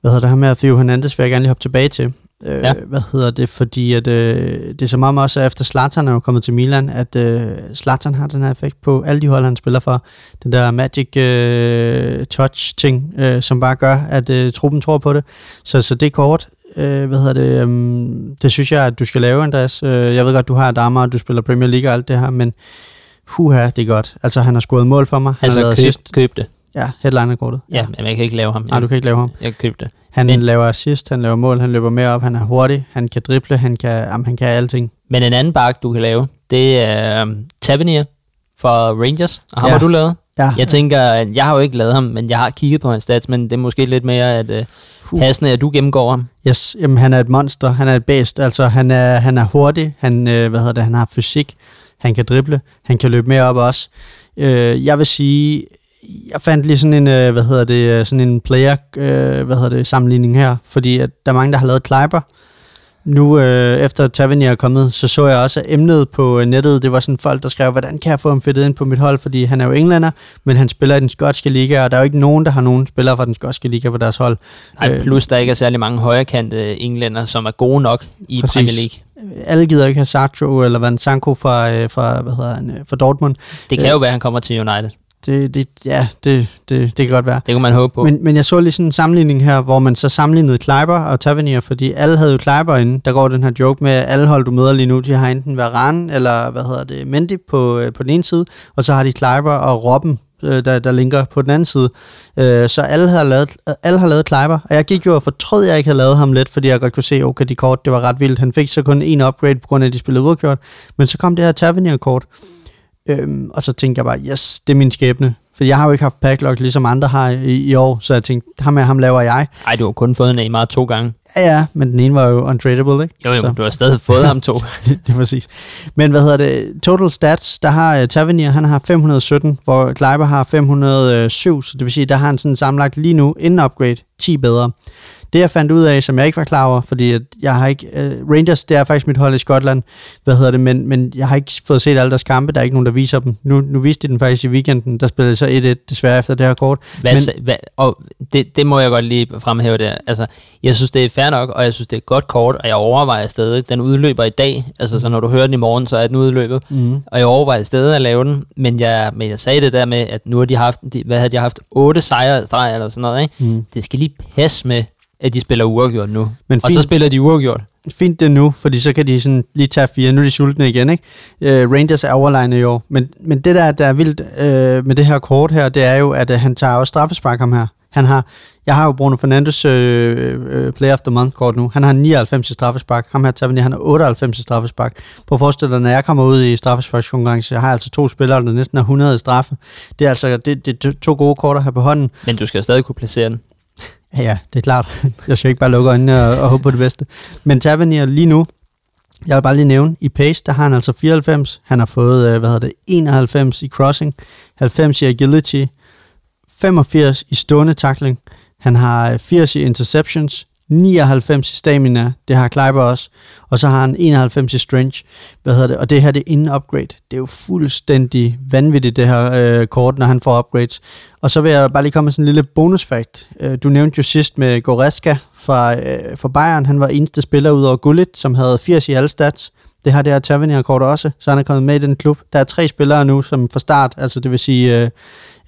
hvad hedder det her med Theo Hernandez, vil jeg gerne lige hoppe tilbage til. Øh, ja. Hvad hedder det, fordi at, øh, det er som om også efter Zlatan er jo kommet til Milan, at øh, Zlatan har den her effekt på alle de hold, han spiller for. Den der magic øh, touch ting, øh, som bare gør, at øh, truppen tror på det. Så, så det er kort. Øh, hvad hedder det, um, det synes jeg, at du skal lave, Andreas. Øh, jeg ved godt, du har damer, og du spiller Premier League og alt det her, men puha, det er godt. Altså, han har scoret mål for mig. Han altså, har køb, sidst. køb det. Ja, headliner-kortet. Ja, ja, men jeg kan ikke lave ham. Nej, du kan ikke lave ham. Jeg købte det. Han men, laver assist, han laver mål, han løber mere op, han er hurtig, han kan drible, han kan, jamen, han kan alting. Men en anden bak, du kan lave, det er um, Tavernier for Rangers, og ham ja. har du lavet. Ja. Jeg tænker, jeg har jo ikke lavet ham, men jeg har kigget på hans stats, men det er måske lidt mere at uh, passende, at du gennemgår ham. Yes, jamen han er et monster, han er et bedst, altså han er, han er hurtig, han, øh, hvad hedder det, han har fysik, han kan drible, han kan løbe mere op også. Øh, jeg vil sige, jeg fandt lige sådan en, øh, hvad hedder det, øh, sådan en player, øh, hvad hedder det, sammenligning her, fordi at der er mange, der har lavet Kleiber. Nu øh, efter Tavernier er kommet, så så jeg også at emnet på nettet, det var sådan folk, der skrev, hvordan kan jeg få ham fedtet ind på mit hold, fordi han er jo englænder, men han spiller i den skotske liga, og der er jo ikke nogen, der har nogen spillere fra den skotske liga på deres hold. Nej, plus der ikke er særlig mange højrekantede englænder, som er gode nok i Præcis. Premier League. Alle gider ikke have Sartre eller Van Sanko fra, fra, hvad hedder han, fra Dortmund. Det kan jo være, at han kommer til United. Det, det, ja, det, det, det kan godt være. Det kunne man håbe på. Men, men jeg så lige sådan en sammenligning her, hvor man så sammenlignede Kleiber og Tavernier, fordi alle havde jo Kleiber inde. Der går den her joke med, at alle hold, du møder lige nu, de har enten Varane eller, hvad hedder det, Mendy på, øh, på den ene side, og så har de Kleiber og Robben, øh, der, der linker på den anden side. Øh, så alle har, lavet, alle har lavet Kleiber, og jeg gik jo og fortrød, at jeg ikke havde lavet ham lidt, fordi jeg godt kunne se, okay, de kort, det var ret vildt. Han fik så kun en upgrade, på grund af, at de spillede udkørt. Men så kom det her Tavernier-kort, Øhm, og så tænkte jeg bare, yes, det er min skæbne. For jeg har jo ikke haft packlock, ligesom andre har i, i år, så jeg tænkte, ham med ham laver jeg. Nej, du har kun fået en Neymar to gange. Ja, ja, men den ene var jo untradable, ikke? Jo, jo, så. du har stadig fået ham to. det, det er præcis. Men hvad hedder det? Total stats, der har uh, Tavernier, han har 517, hvor Kleiber har 507, så det vil sige, der har han sådan sammenlagt lige nu, inden upgrade, 10 bedre. Det jeg fandt ud af, som jeg ikke var klar over, fordi jeg har ikke... Uh, Rangers, det er faktisk mit hold i Skotland, hvad hedder det, men, men jeg har ikke fået set alle deres kampe, der er ikke nogen, der viser dem. Nu, nu viste de den faktisk i weekenden, der spillede så 1-1 desværre efter det her kort. Hvad, men, hvad, og det, det må jeg godt lige fremhæve der. Altså, jeg synes, det er fair nok, og jeg synes, det er et godt kort, og jeg overvejer stadig, den udløber i dag, altså så når du hører den i morgen, så er den udløbet, mm. og jeg overvejer stadig at lave den, men jeg, men jeg sagde det der med, at nu har de haft, de, hvad havde de haft, otte sejre streg eller sådan noget, ikke? Mm. Det skal lige passe med, at de spiller uafgjort nu. Men og så spiller de uafgjort. fint det nu, fordi så kan de sådan lige tage fire. Nu er de sultne igen, ikke? Uh, Rangers er overlegnet i år. Men, men det der, der er vildt uh, med det her kort her, det er jo, at uh, han tager også straffespark ham her. Han har, jeg har jo Bruno Fernandes øh, øh, Player of the Month kort nu. Han har 99 i straffespark. Ham her Tavernier, han har 98 i straffespark. På dig, når jeg kommer ud i straffesparkskonkurrence, jeg har altså to spillere, der næsten er 100 i straffe. Det er altså det, det er to gode kort at have på hånden. Men du skal jo stadig kunne placere den. Ja, det er klart. Jeg skal ikke bare lukke øjnene og, og håbe på det bedste. Men Tavernier lige nu, jeg vil bare lige nævne, i pace, der har han altså 94. Han har fået, øh, hvad hedder det, 91 i crossing, 90 i agility, 85 i stående tackling. Han har øh, 80 i interceptions, 99 i stamina, det har Kleiber også, og så har han 91 i strength, hvad hedder det, og det her det er inden upgrade. Det er jo fuldstændig vanvittigt det her øh, kort, når han får upgrades. Og så vil jeg bare lige komme med sådan en lille bonusfakt. Øh, du nævnte jo sidst med Goreska fra, øh, fra Bayern, han var eneste spiller ud over Gullit, som havde 80 i alle stats. Det har det her Tavernier-kort også, så han er kommet med i den klub. Der er tre spillere nu, som fra start, altså det vil sige, øh,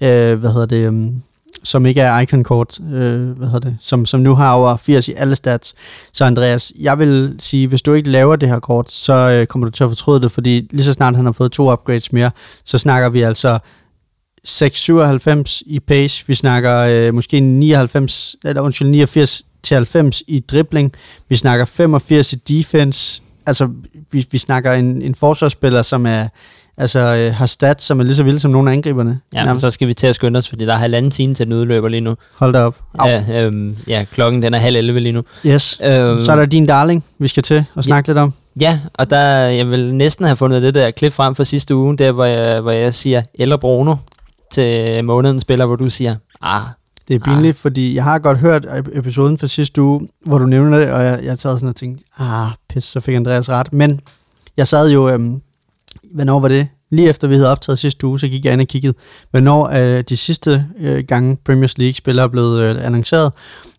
øh, hvad hedder det, øhm, som ikke er icon-kort, øh, hvad hedder det, som, som nu har over 80 i alle stats. Så Andreas, jeg vil sige, hvis du ikke laver det her kort, så øh, kommer du til at fortryde det, fordi lige så snart han har fået to upgrades mere, så snakker vi altså 697 i pace, vi snakker øh, måske 99, eller undskyld, 89 til 90 i dribling, vi snakker 85 i defense, altså vi, vi snakker en, en forsvarsspiller, som er altså øh, har stats, som er lige så vilde som nogle af angriberne. Ja, men så skal vi til at skynde os, fordi der er halvanden time til den udløber lige nu. Hold da op. Ja, øhm, ja, klokken den er halv 11 lige nu. Yes. Øhm, så er der din darling, vi skal til at snakke ja, lidt om. Ja, og der, jeg vil næsten have fundet det der klip frem fra sidste uge, der hvor jeg, hvor jeg siger Eller Bruno til månedens spiller, hvor du siger, ah, det er pinligt, ah. fordi jeg har godt hørt episoden fra sidste uge, hvor du nævner det, og jeg, jeg taget sådan og tænkt, ah, pis, så fik Andreas ret. Men jeg sad jo, øhm, hvornår var det? Lige efter vi havde optaget sidste uge, så gik jeg ind og kiggede, hvornår øh, de sidste øh, gange Premier League-spillere er blevet øh, annonceret.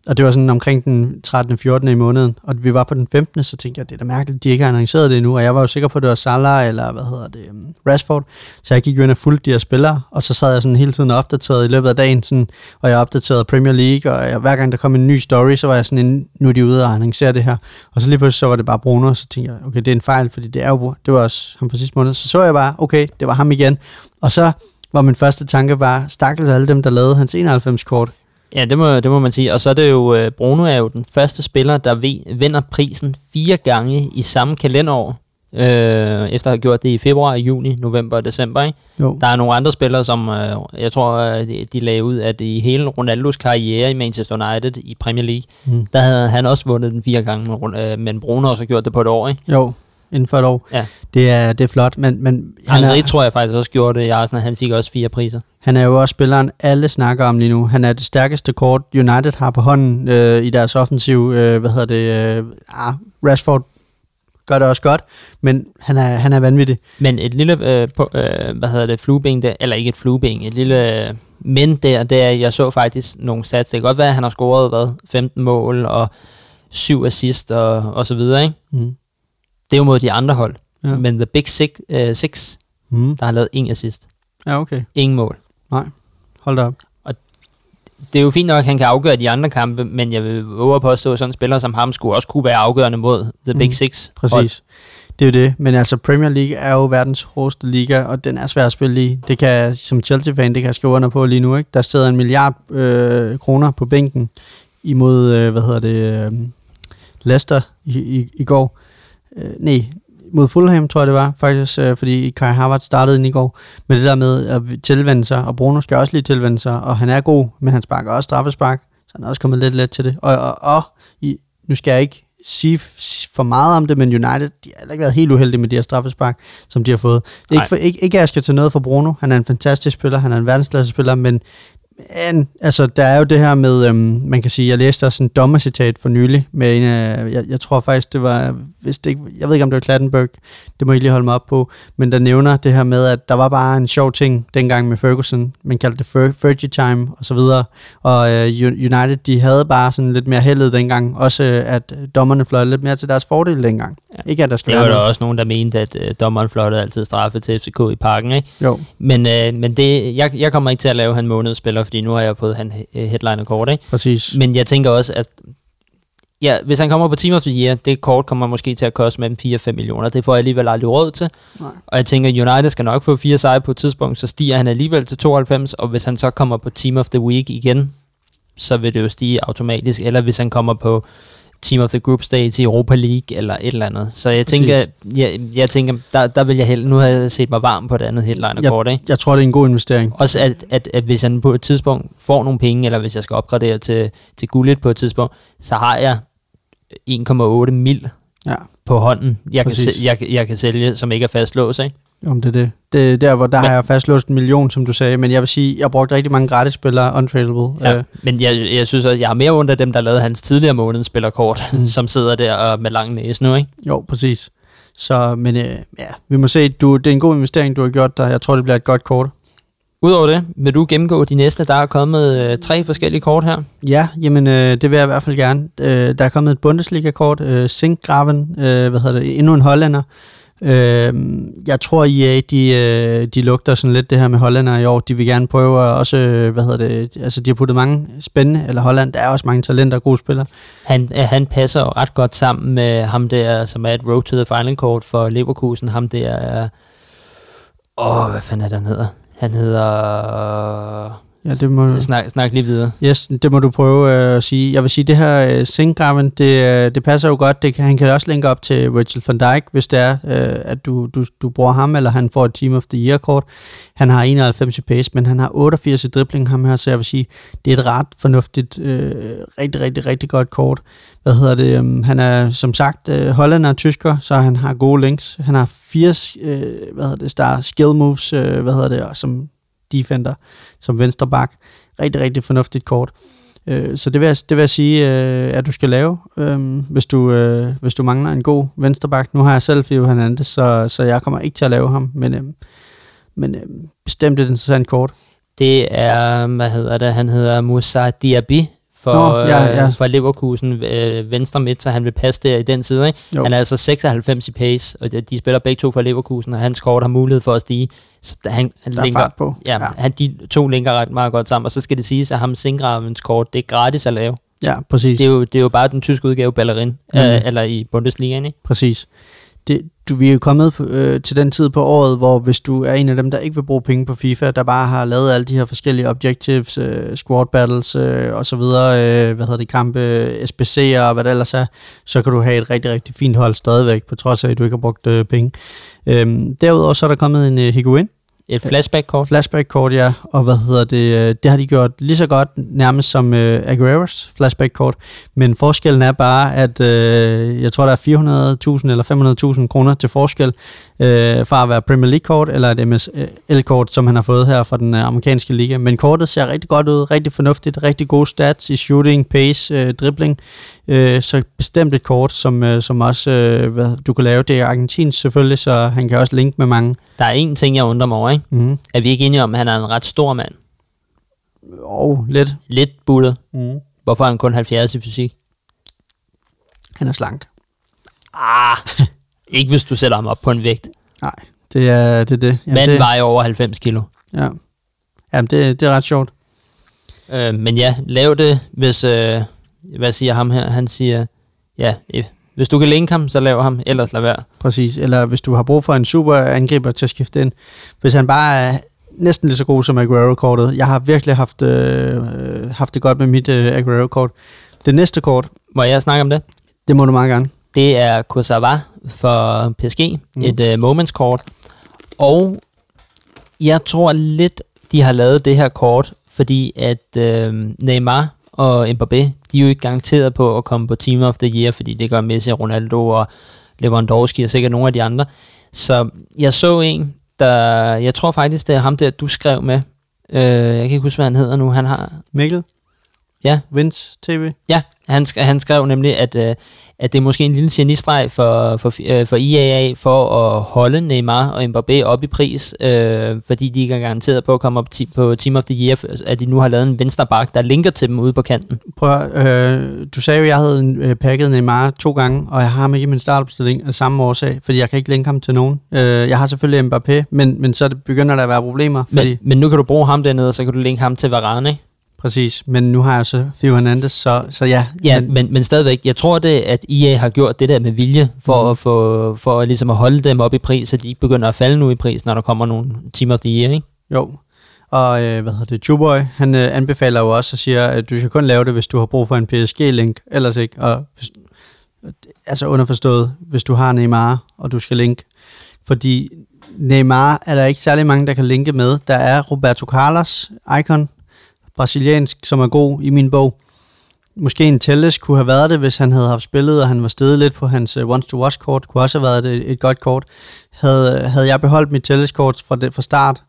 Og det var sådan omkring den 13. 14. i måneden, og vi var på den 15. så tænkte jeg, det er da mærkeligt, de ikke har annonceret det endnu, og jeg var jo sikker på, at det var Salah eller hvad hedder det, um, Rashford, så jeg gik jo ind og fulgte de her spillere, og så sad jeg sådan hele tiden opdateret i løbet af dagen, sådan, og jeg opdaterede Premier League, og jeg, hver gang der kom en ny story, så var jeg sådan, en, nu er de ude og annoncere det her, og så lige pludselig så var det bare Bruno, og så tænkte jeg, okay, det er en fejl, fordi det er jo, det var også ham fra sidste måned, så så jeg bare, okay, det var ham igen, og så var min første tanke bare, stakkels alle dem, der lavede hans 91-kort. Ja, det må, det må man sige. Og så er det jo, øh, Bruno er jo den første spiller, der vinder prisen fire gange i samme kalenderår. Øh, efter at have gjort det i februar, juni, november og december. Ikke? Jo. Der er nogle andre spillere, som øh, jeg tror, øh, de, de lagde ud, at i hele Ronaldos karriere i Manchester United i Premier League, mm. der havde han også vundet den fire gange, men, men Bruno har også gjort det på et år. Ikke? Jo, inden for et år. Ja. Det, er, det er flot, men... men han Henry er, tror jeg faktisk også gjorde det i Arsenal. Han fik også fire priser. Han er jo også spilleren, alle snakker om lige nu. Han er det stærkeste kort, United har på hånden øh, i deres offensiv. Øh, hvad hedder det? Øh, ah, Rashford gør det også godt, men han er, han er vanvittig. Men et lille, øh, på, øh, hvad hedder det, flueben der, eller ikke et flueben, et lille øh, men der, der, jeg så faktisk nogle sats. Det kan godt være, at han har scoret, hvad, 15 mål og 7 assist og, og så videre, ikke? Mm. Det er jo mod de andre hold. Ja. Men The Big Six, uh, six mm. der har lavet en assist. Ja, okay. Ingen mål. Nej, hold da op. Og det er jo fint nok, at han kan afgøre de andre kampe, men jeg vil våge at påstå, at sådan en spiller som ham skulle også kunne være afgørende mod The Big mm. Six. Præcis. Hold. Det er jo det, men altså Premier League er jo verdens hårdeste liga, og den er svær at spille i. Det kan som Chelsea-fan, det kan jeg skrive under på lige nu. Ikke? Der sidder en milliard øh, kroner på bænken imod, øh, hvad hedder det, øh, Leicester i, i, i går. Øh, nej, mod Fulham, tror jeg det var, faktisk, øh, fordi Kai Havertz startede ind i går, med det der med at tilvende sig, og Bruno skal også lige tilvende sig, og han er god, men han sparker også straffespark, så han er også kommet lidt let til det. Og, og, og i, nu skal jeg ikke sige for meget om det, men United, de har ikke været helt uheldige med de her straffespark, som de har fået. Ikke, for, ikke, ikke at jeg skal til noget for Bruno, han er en fantastisk spiller, han er en verdensklasse spiller, men men, altså, der er jo det her med, øhm, man kan sige, jeg læste også en dommercitat for nylig, med en af, jeg, jeg tror faktisk, det var, hvis det ikke, jeg ved ikke, om det var Klattenberg, det må I lige holde mig op på, men der nævner det her med, at der var bare en sjov ting dengang med Ferguson, man kaldte det Fer- Fergie Time og så videre, og øh, United, de havde bare sådan lidt mere heldet dengang, også øh, at dommerne fløjte lidt mere til deres fordel dengang. Ja. Ikke at der skal Det var der også nogen, der mente, at øh, dommeren fløjtede altid straffe til FCK i parken, ikke? Jo. Men, øh, men det, jeg, jeg kommer ikke til at lave han månedsspiller, fordi nu har jeg fået han headline kort, ikke? Præcis. Men jeg tænker også, at ja, hvis han kommer på Team of the Year, det kort kommer måske til at koste mellem 4 og 5 millioner. Det får jeg alligevel aldrig råd til. Nej. Og jeg tænker, United skal nok få fire sejre på et tidspunkt, så stiger han alligevel til 92, og hvis han så kommer på Team of the Week igen, så vil det jo stige automatisk. Eller hvis han kommer på Team of the Group Stage i Europa League eller et eller andet. Så jeg tænker, jeg, jeg tænker der, der vil jeg hellere, nu har jeg set mig varm på det andet headline Jeg- kort, ikke? Jeg tror, det er en god investering. Også at, at, at hvis han på et tidspunkt får nogle penge, eller hvis jeg skal opgradere til, til guldet på et tidspunkt, så har jeg 1,8 mil Ja, på hånden, jeg kan, Præcis. jeg, jeg kan sælge, som ikke er fastlåst, ikke? om det er det. Er der, hvor der Men- har jeg fastlåst en million, som du sagde, men jeg vil sige, jeg har brugt rigtig mange gratis spillere, untradable. Ja. Øh, Men jeg, jeg synes også, jeg har mere ondt af dem, der lavede hans tidligere månedsspillerkort, Mm. mm. <laughs> som sidder der og med lang næse nu, ikke? jo, præcis. Så, men øh, ja, vi må se, du, det er en god investering, du har gjort der. Jeg tror, det bliver et godt kort. Udover det, vil du gennemgå de næste? Der er kommet øh, tre forskellige kort her. Ja, jamen øh, det vil jeg i hvert fald gerne. Øh, der er kommet et Bundesliga-kort, øh, Sinkgraven, øh, hvad hedder det, endnu en hollænder. Øh, jeg tror, IA, de, øh, de lugter sådan lidt det her med hollænder i år. De vil gerne prøve at også, øh, hvad hedder det, altså de har puttet mange spændende, eller Holland, der er også mange talenter og gode spillere. Han, han passer jo ret godt sammen med ham der, som er et Road to the Final court for Leverkusen. Ham der er... Åh, hvad fanden er det, han hedder? Han hedder... Ja, det må, Snak, snak lige videre. yes, det må du prøve øh, at sige. Jeg vil sige, det her øh, Sinkgraven, det, øh, det passer jo godt. Det kan, han kan også linke op til Virgil van Dijk, hvis det er, øh, at du, du, du bruger ham, eller han får et Team of the Year-kort. Han har 91 i pace, men han har 88 i dribling, ham her, så jeg vil sige, det er et ret fornuftigt, øh, rigtig, rigtig, rigtig godt kort. Hvad hedder det? Um, han er som sagt øh, hollænder og tysker, så han har gode links. Han har fire, øh, hvad hedder det, star skill moves, øh, hvad hedder det, som defender, som venstre bak. Rigtig, rigtig fornuftigt kort. Øh, så det vil, jeg, det vil jeg sige, øh, at du skal lave, øh, hvis, du, øh, hvis du mangler en god venstreback. Nu har jeg selv Fio Hernandez, så, så jeg kommer ikke til at lave ham, men, øh, men øh, bestemt et interessant kort. Det er, hvad hedder det, han hedder Moussa Diaby for, Nå, ja, ja. Øh, for Leverkusen øh, venstre midt, så han vil passe der i den side. Ikke? Jo. Han er altså 96 i pace, og de, de spiller begge to for Leverkusen, og hans kort har mulighed for at stige. Så han, han Der er linker, på. ja, ja. Han, de to linker ret meget godt sammen, og så skal det siges, at ham Singravens kort, det er gratis at lave. ja præcis. Det er jo, det er jo bare den tyske udgave Ballerin, Mm. øh, eller i Bundesligaen, ikke? Præcis. Det, du, vi er jo kommet øh, til den tid på året, hvor hvis du er en af dem, der ikke vil bruge penge på FIFA, der bare har lavet alle de her forskellige objectives, øh, squad battles øh, og så videre, øh, hvad hedder det, kampe, SBC'er og hvad det ellers er, så kan du have et rigtig, rigtig fint hold stadigvæk, på trods af, at du ikke har brugt øh, penge. Øh, derudover så er der kommet en øh, Higuain, et flashback-kort. flashback-kort, ja, og hvad hedder det, øh, det har de gjort lige så godt nærmest som øh, Aguero's flashback-kort, men forskellen er bare, at øh, jeg tror, der er 400.000 eller 500.000 kroner til forskel øh, fra at være Premier League-kort eller et MSL-kort, som han har fået her fra den øh, amerikanske liga. Men kortet ser rigtig godt ud, rigtig fornuftigt, rigtig gode stats i shooting, pace, øh, dribling, øh, så bestemt et kort, som, øh, som også øh, hvad, du kan lave. Det er argentinsk selvfølgelig, så han kan også linke med mange. Der er en ting, jeg undrer mig over, ikke? Mm. Er vi ikke enige om, at han er en ret stor mand? Og lidt. Lidt bullet. Mm. Hvorfor er han kun 70 i fysik? Han er slank. Ah, <laughs> ikke hvis du sætter ham op på en vægt. Nej, det er det. Er det. Jamen, Manden det, vejer over 90 kilo. ja. Jamen, det, det er ret sjovt. Øh, men ja, lav det, hvis... Øh, hvad siger ham her? Han siger... Ja, hvis du kan linke ham, så lav ham. Ellers lad være. Præcis. Eller hvis du har brug for en super angriber til at skifte ind. Hvis han bare er næsten lige så god som Aguero-kortet. Jeg har virkelig haft, øh, øh, haft det godt med mit øh, Aguero-kort. Det næste kort, Må jeg snakke om det? det må du meget gerne. Det er Kurzawa for PSG. Mm. Et uh, moments-kort. Og jeg tror lidt, de har lavet det her kort, fordi at øh, Neymar og Mbappé, de er jo ikke garanteret på at komme på Team of the Year, fordi det gør Messi, Ronaldo og Lewandowski og sikkert nogle af de andre. Så jeg så en, der, jeg tror faktisk, det er ham der, du skrev med. Øh, jeg kan ikke huske, hvad han hedder nu. Han har, Mikkel? Ja. Vince TV? Ja, han, han skrev nemlig, at, øh, at det er måske en lille genistreg for, for, øh, for IAA for at holde Neymar og Mbappé op i pris, øh, fordi de ikke er garanteret på at komme op på Team of the Year, at de nu har lavet en venstre bak, der linker til dem ude på kanten. Prøv, øh, du sagde jo, at jeg havde øh, pakket Neymar to gange, og jeg har ham ikke i min startopstilling af samme årsag, fordi jeg kan ikke linke ham til nogen. Øh, jeg har selvfølgelig Mbappé, men, men så er begynder der at være problemer, fordi... Men, men nu kan du bruge ham dernede, og så kan du linke ham til Varane, ikke? Præcis, men nu har jeg så Theo Hernandez, så, så ja. Ja, men, men, men stadigvæk, jeg tror det, at EA har gjort det der med vilje, for, mm. at, få, for ligesom at holde dem op i pris, så de ikke begynder at falde nu i pris, når der kommer nogle Team of the Year, ikke? Jo, og øh, hvad hedder det, Juboy, han øh, anbefaler jo også og siger, at du skal kun lave det, hvis du har brug for en PSG-link, ellers ikke. Og hvis, altså underforstået, hvis du har Neymar, og du skal linke. Fordi Neymar er der ikke særlig mange, der kan linke med. Der er Roberto Carlos, icon, brasiliansk, som er god i min bog. Måske en Telles kunne have været det, hvis han havde haft spillet, og han var stedet lidt på hans uh, Wants to Watch-kort. Kunne også have været et, et godt kort. Havde, havde jeg beholdt mit Telles-kort fra, det, fra start,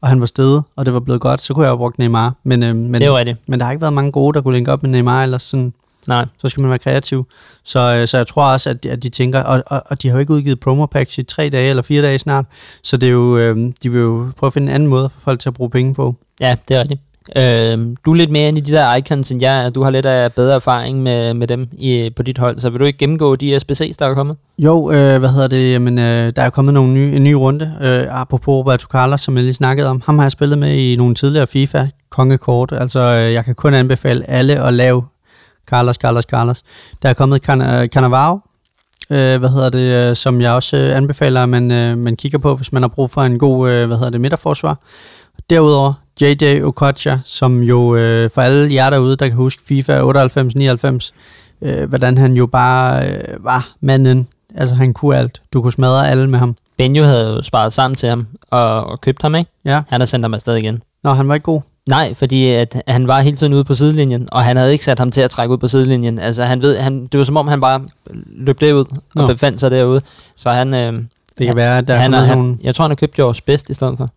og han var stedet, og det var blevet godt, så kunne jeg have brugt Neymar. Men, øh, men, det var det. men der har ikke været mange gode, der kunne linke op med Neymar, eller sådan. Nej. Så skal man være kreativ. Så, øh, så jeg tror også, at de, at de tænker, og, og, og de har jo ikke udgivet promo packs i tre dage eller fire dage snart, så det er jo, øh, de vil jo prøve at finde en anden måde for folk til at bruge penge på. Ja, det er rigtigt. Øh, du er lidt mere inde i de der icons end jeg Du har lidt af bedre erfaring med, med dem i, på dit hold. Så vil du ikke gennemgå de SBC's, der er kommet? Jo, øh, hvad hedder det? Jamen, øh, der er kommet nogle nye, en ny runde. Øh, apropos Roberto Carlos, som jeg lige snakkede om. Ham har jeg spillet med i nogle tidligere FIFA kongekort. Altså, øh, jeg kan kun anbefale alle at lave Carlos, Carlos, Carlos. Der er kommet Can- øh, Cannavaro, øh, hvad hedder det, øh, som jeg også øh, anbefaler, at man, øh, man kigger på, hvis man har brug for en god, øh, hvad hedder det, midterforsvar. Derudover JJ Okocha, som jo øh, for alle jer derude, der kan huske FIFA 98-99, øh, hvordan han jo bare øh, var manden. Altså han kunne alt. Du kunne smadre alle med ham. Benjo havde jo sparet sammen til ham og, og købt ham, ikke? Ja. Han har sendt ham afsted igen. Nå, han var ikke god. Nej, fordi at han var hele tiden ude på sidelinjen, og han havde ikke sat ham til at trække ud på sidelinjen. Altså, han ved, han, det var som om, han bare løb derud og Nå. befandt sig derude. Så han... Øh, Det kan han, være, at der er han, er, han, nogle... Jeg tror, han har købt George Best i stedet for.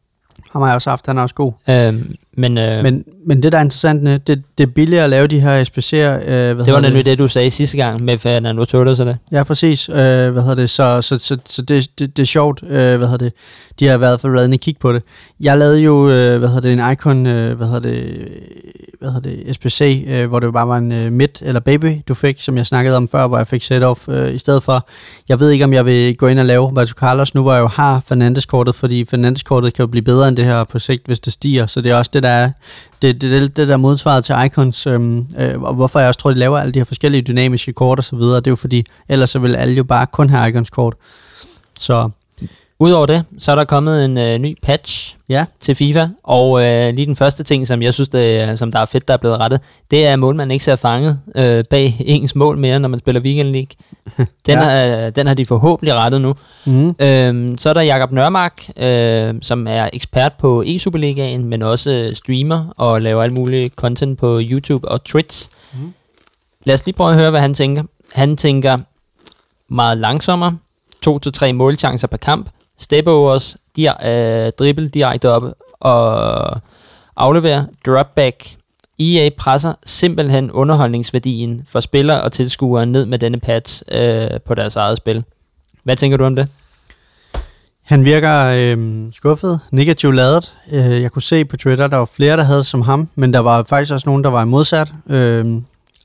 Ham har jeg også haft, han er også god. Øhm, men øh, Men, men det, der er interessant, det, det er billigere at lave de her SPC'er. Øh, hvad det var nemlig det, du sagde sidste gang med Fernando Torres og det. Ja, præcis. Øh, hvad hedder det? Så, så, så, så det, det, det er sjovt. Øh, hvad hedder det? De har været for redden kig på det. Jeg lavede jo, øh, hvad hedder det, en icon, øh, hvad hedder det, hvad hedder det, SPC, øh, hvor det bare var en øh, midt eller baby, du fik, som jeg snakkede om før, hvor jeg fik set off øh, i stedet for. Jeg ved ikke, om jeg vil gå ind og lave Roberto Carlos nu, hvor jeg jo har Fernandes-kortet, fordi Fernandes-kortet kan jo blive bedre end det her på sigt, hvis det stiger. Så det er også det, der er det, det, det, det der modsvaret til Icons, øhm, øh, og hvorfor jeg også tror, de laver alle de her forskellige dynamiske kort og så videre, det er jo fordi, ellers så vil alle jo bare kun have Icons kort. Så Udover det, så er der kommet en øh, ny patch ja, til FIFA, og øh, lige den første ting, som jeg synes, det, er- som der er fedt, der er blevet rettet, det er, at målmanden ikke ser fanget øh, bag <laughs> ens mål mere, når man spiller Weekend League. <laughs> Den, Ja. har, den har de forhåbentlig rettet nu. mm, Øhm, så er der Jakob Nørmark, øh, som er ekspert på e-Superligaen, men også øh, streamer og laver alt muligt content på YouTube og Twitch. Mm. Lad os lige prøve at høre, hvad han tænker. Han tænker meget langsommere, to til tre målchancer per kamp, stepovers, di- øh, dribble direkte op og aflevere, dropback. EA presser simpelthen underholdningsværdien for spillere og tilskuere ned med denne patch øh, på deres eget spil. Hvad tænker du om det? han virker øh, skuffet, negativt ladet. Øh, jeg kunne se på Twitter, der var flere, der havde det som ham, men der var faktisk også nogen, der var modsat. Øh,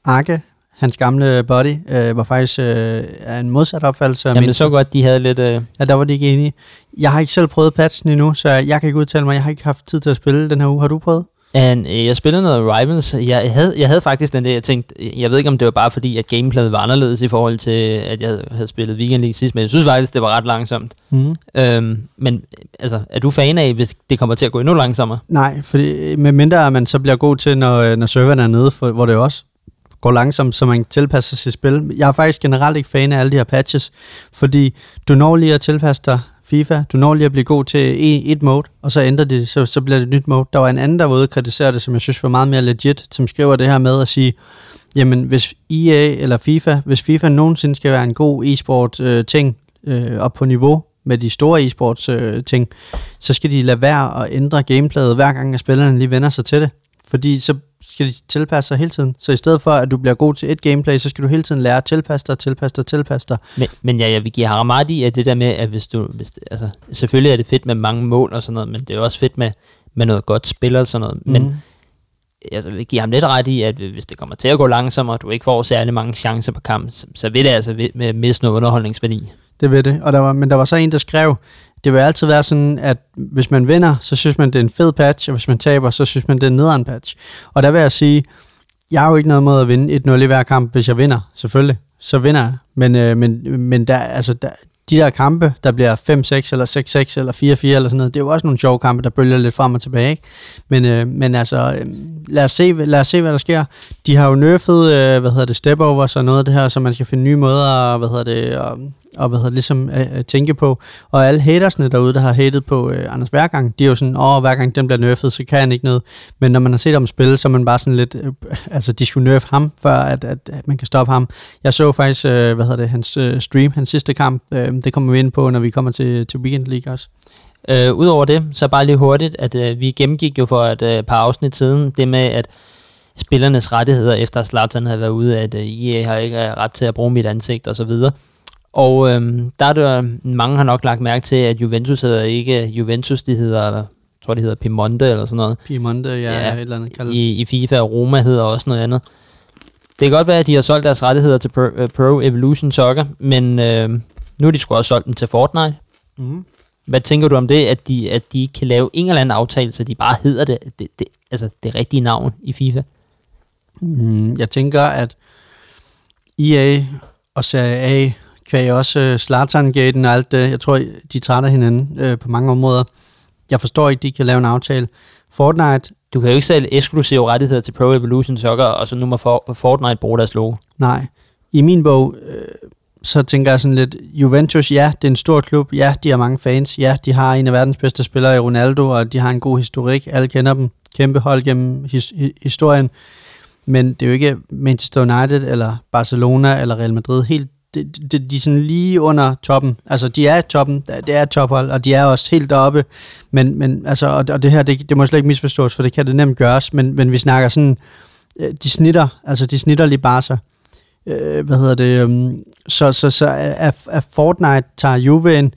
Arke, hans gamle body, øh, var faktisk øh, en modsat opfattelse. Jamen, det så godt, de havde lidt... Øh, Ja, der var de ikke enige. Jeg har ikke selv prøvet patchen endnu, så jeg kan ikke udtale mig. Jeg har ikke haft tid til at spille den her uge. Har du prøvet? and, øh, jeg spillede noget Rivals. Jeg havde, jeg havde faktisk den der, jeg tænkte, jeg ved ikke, om det var bare fordi, at gameplayet var anderledes i forhold til, at jeg havde- havde spillet Weekend League sidst, men jeg synes faktisk, det var ret langsomt. Mm. Øhm, men altså, er du fan af, hvis det kommer til at gå endnu langsommere? Nej, fordi med mindre man så bliver god til, når, når serveren er nede, for, hvor det også går langsomt, så man tilpasser sit spil. Jeg er faktisk generelt ikke fan af alle de her patches, fordi du når lige at tilpasse dig FIFA, du når lige at blive god til et, mode, og så ændrer det, så, så bliver det et nyt mode. Der var en anden, der var ude og kritisere det, som jeg synes var meget mere legit, som skriver det her med at sige, jamen hvis EA eller FIFA, hvis FIFA nogensinde skal være en god e-sport øh, ting øh, op på niveau med de store e-sports øh, ting, så skal de lade være at ændre gameplayet hver gang, at spillerne lige vender sig til det. Fordi så skal de tilpasse sig hele tiden. Så i stedet for, at du bliver god til et gameplay, så skal du hele tiden lære at tilpasse dig, tilpasse dig, tilpasse dig. Men, men ja, jeg vil give ham ret i, at det der med, at hvis du, hvis, det- altså, selvfølgelig er det fedt med mange mål og sådan noget, men det er også fedt med, med noget godt spil og sådan noget. Men Mhm. jeg vil give ham lidt ret i, at hvis det kommer til at gå langsommere, og du ikke får særlig mange chancer på kamp, så, så vil det altså med miste noget underholdningsværdi. Det ved det. Og der var, men der var så en, der skrev, det vil altid være sådan, at hvis man vinder, så synes man, det er en fed patch, og hvis man taber, så synes man, det er en nederen patch. Og der vil jeg sige, jeg har jo ikke noget måde at vinde 1-0 i hver kamp, hvis jeg vinder, selvfølgelig. Så vinder jeg. Men, øh, men, men der, altså, der, de der kampe, der bliver 5-6 eller 6-6 eller 4-4 eller sådan noget, det er jo også nogle sjove kampe, der bølger lidt frem og tilbage. Ikke? Men, øh, men altså, øh, lad, os se, lad os se, hvad der sker. De har jo nerfed, øh, hvad hedder det, step over, så noget af det her, så man skal finde nye måder, hvad hedder det, og, og hvad hedder ligesom at, at tænke på. Og alle hatersne derude, der har hatet på øh, Anders Værgang, de er jo sådan, åh, hver gang den bliver nerfed, så kan han ikke noget. Men når man har set ham spille, så er man bare sådan lidt, øh, <laughs> altså de skulle nerf ham, før at, at, at man kan stoppe ham. Jeg så faktisk, øh, hvad hedder det, hans øh, stream, hans sidste kamp, øh, det kommer vi ind på, når vi kommer til, til Weekend League også. Øh, Udover det, så bare lige hurtigt, at øh, vi gennemgik jo for et øh, par afsnit siden, det med, at spillernes rettigheder, efter Zlatan havde været ude, at øh, EA har ikke ret til at bruge mit ansigt og så videre. Og øhm, der er det, mange har nok lagt mærke til, at Juventus hedder ikke Juventus, de hedder, jeg tror de hedder Piemonte eller sådan noget. Piemonte, ja, ja et eller andet kaldet. I, I FIFA og Roma hedder også noget andet. Det kan godt være, at de har solgt deres rettigheder til Pro, uh, Pro Evolution Soccer, men øh, nu har de sgu også solgt den til Fortnite. Mm. Hvad tænker du om det, at de, at de kan lave en eller anden aftale, så de bare hedder det, det, det altså det rigtige navn i FIFA? Mm, jeg tænker, at EA og Serie A kvæg også uh, Zlatan-gaten og alt det. Jeg tror, de træder hinanden uh, på mange områder. Jeg forstår ikke, de kan lave en aftale. Fortnite... Du kan jo ikke sælge eksklusive rettigheder til Pro Evolution Soccer, og så nu må for, Fortnite bruge deres logo. Nej. I min bog, øh, så tænker jeg sådan lidt, Juventus, ja, det er en stor klub, ja, de har mange fans, ja, de har en af verdens bedste spillere i Ronaldo, og de har en god historik, alle kender dem, kæmpe hold gennem his, historien, men det er jo ikke Manchester United, eller Barcelona, eller Real Madrid, helt de, de, de er sådan lige under toppen. Altså, de er toppen, det er tophold, og de er også helt deroppe. Men, men altså, og, og det her, det, det må slet ikke misforstås, for det kan det nemt gøres, men, men vi snakker sådan, øh, de snitter, altså de snitter lige bare sig. Øh, hvad hedder det? Um, så, så, så af, af Fortnite tager Juve ind.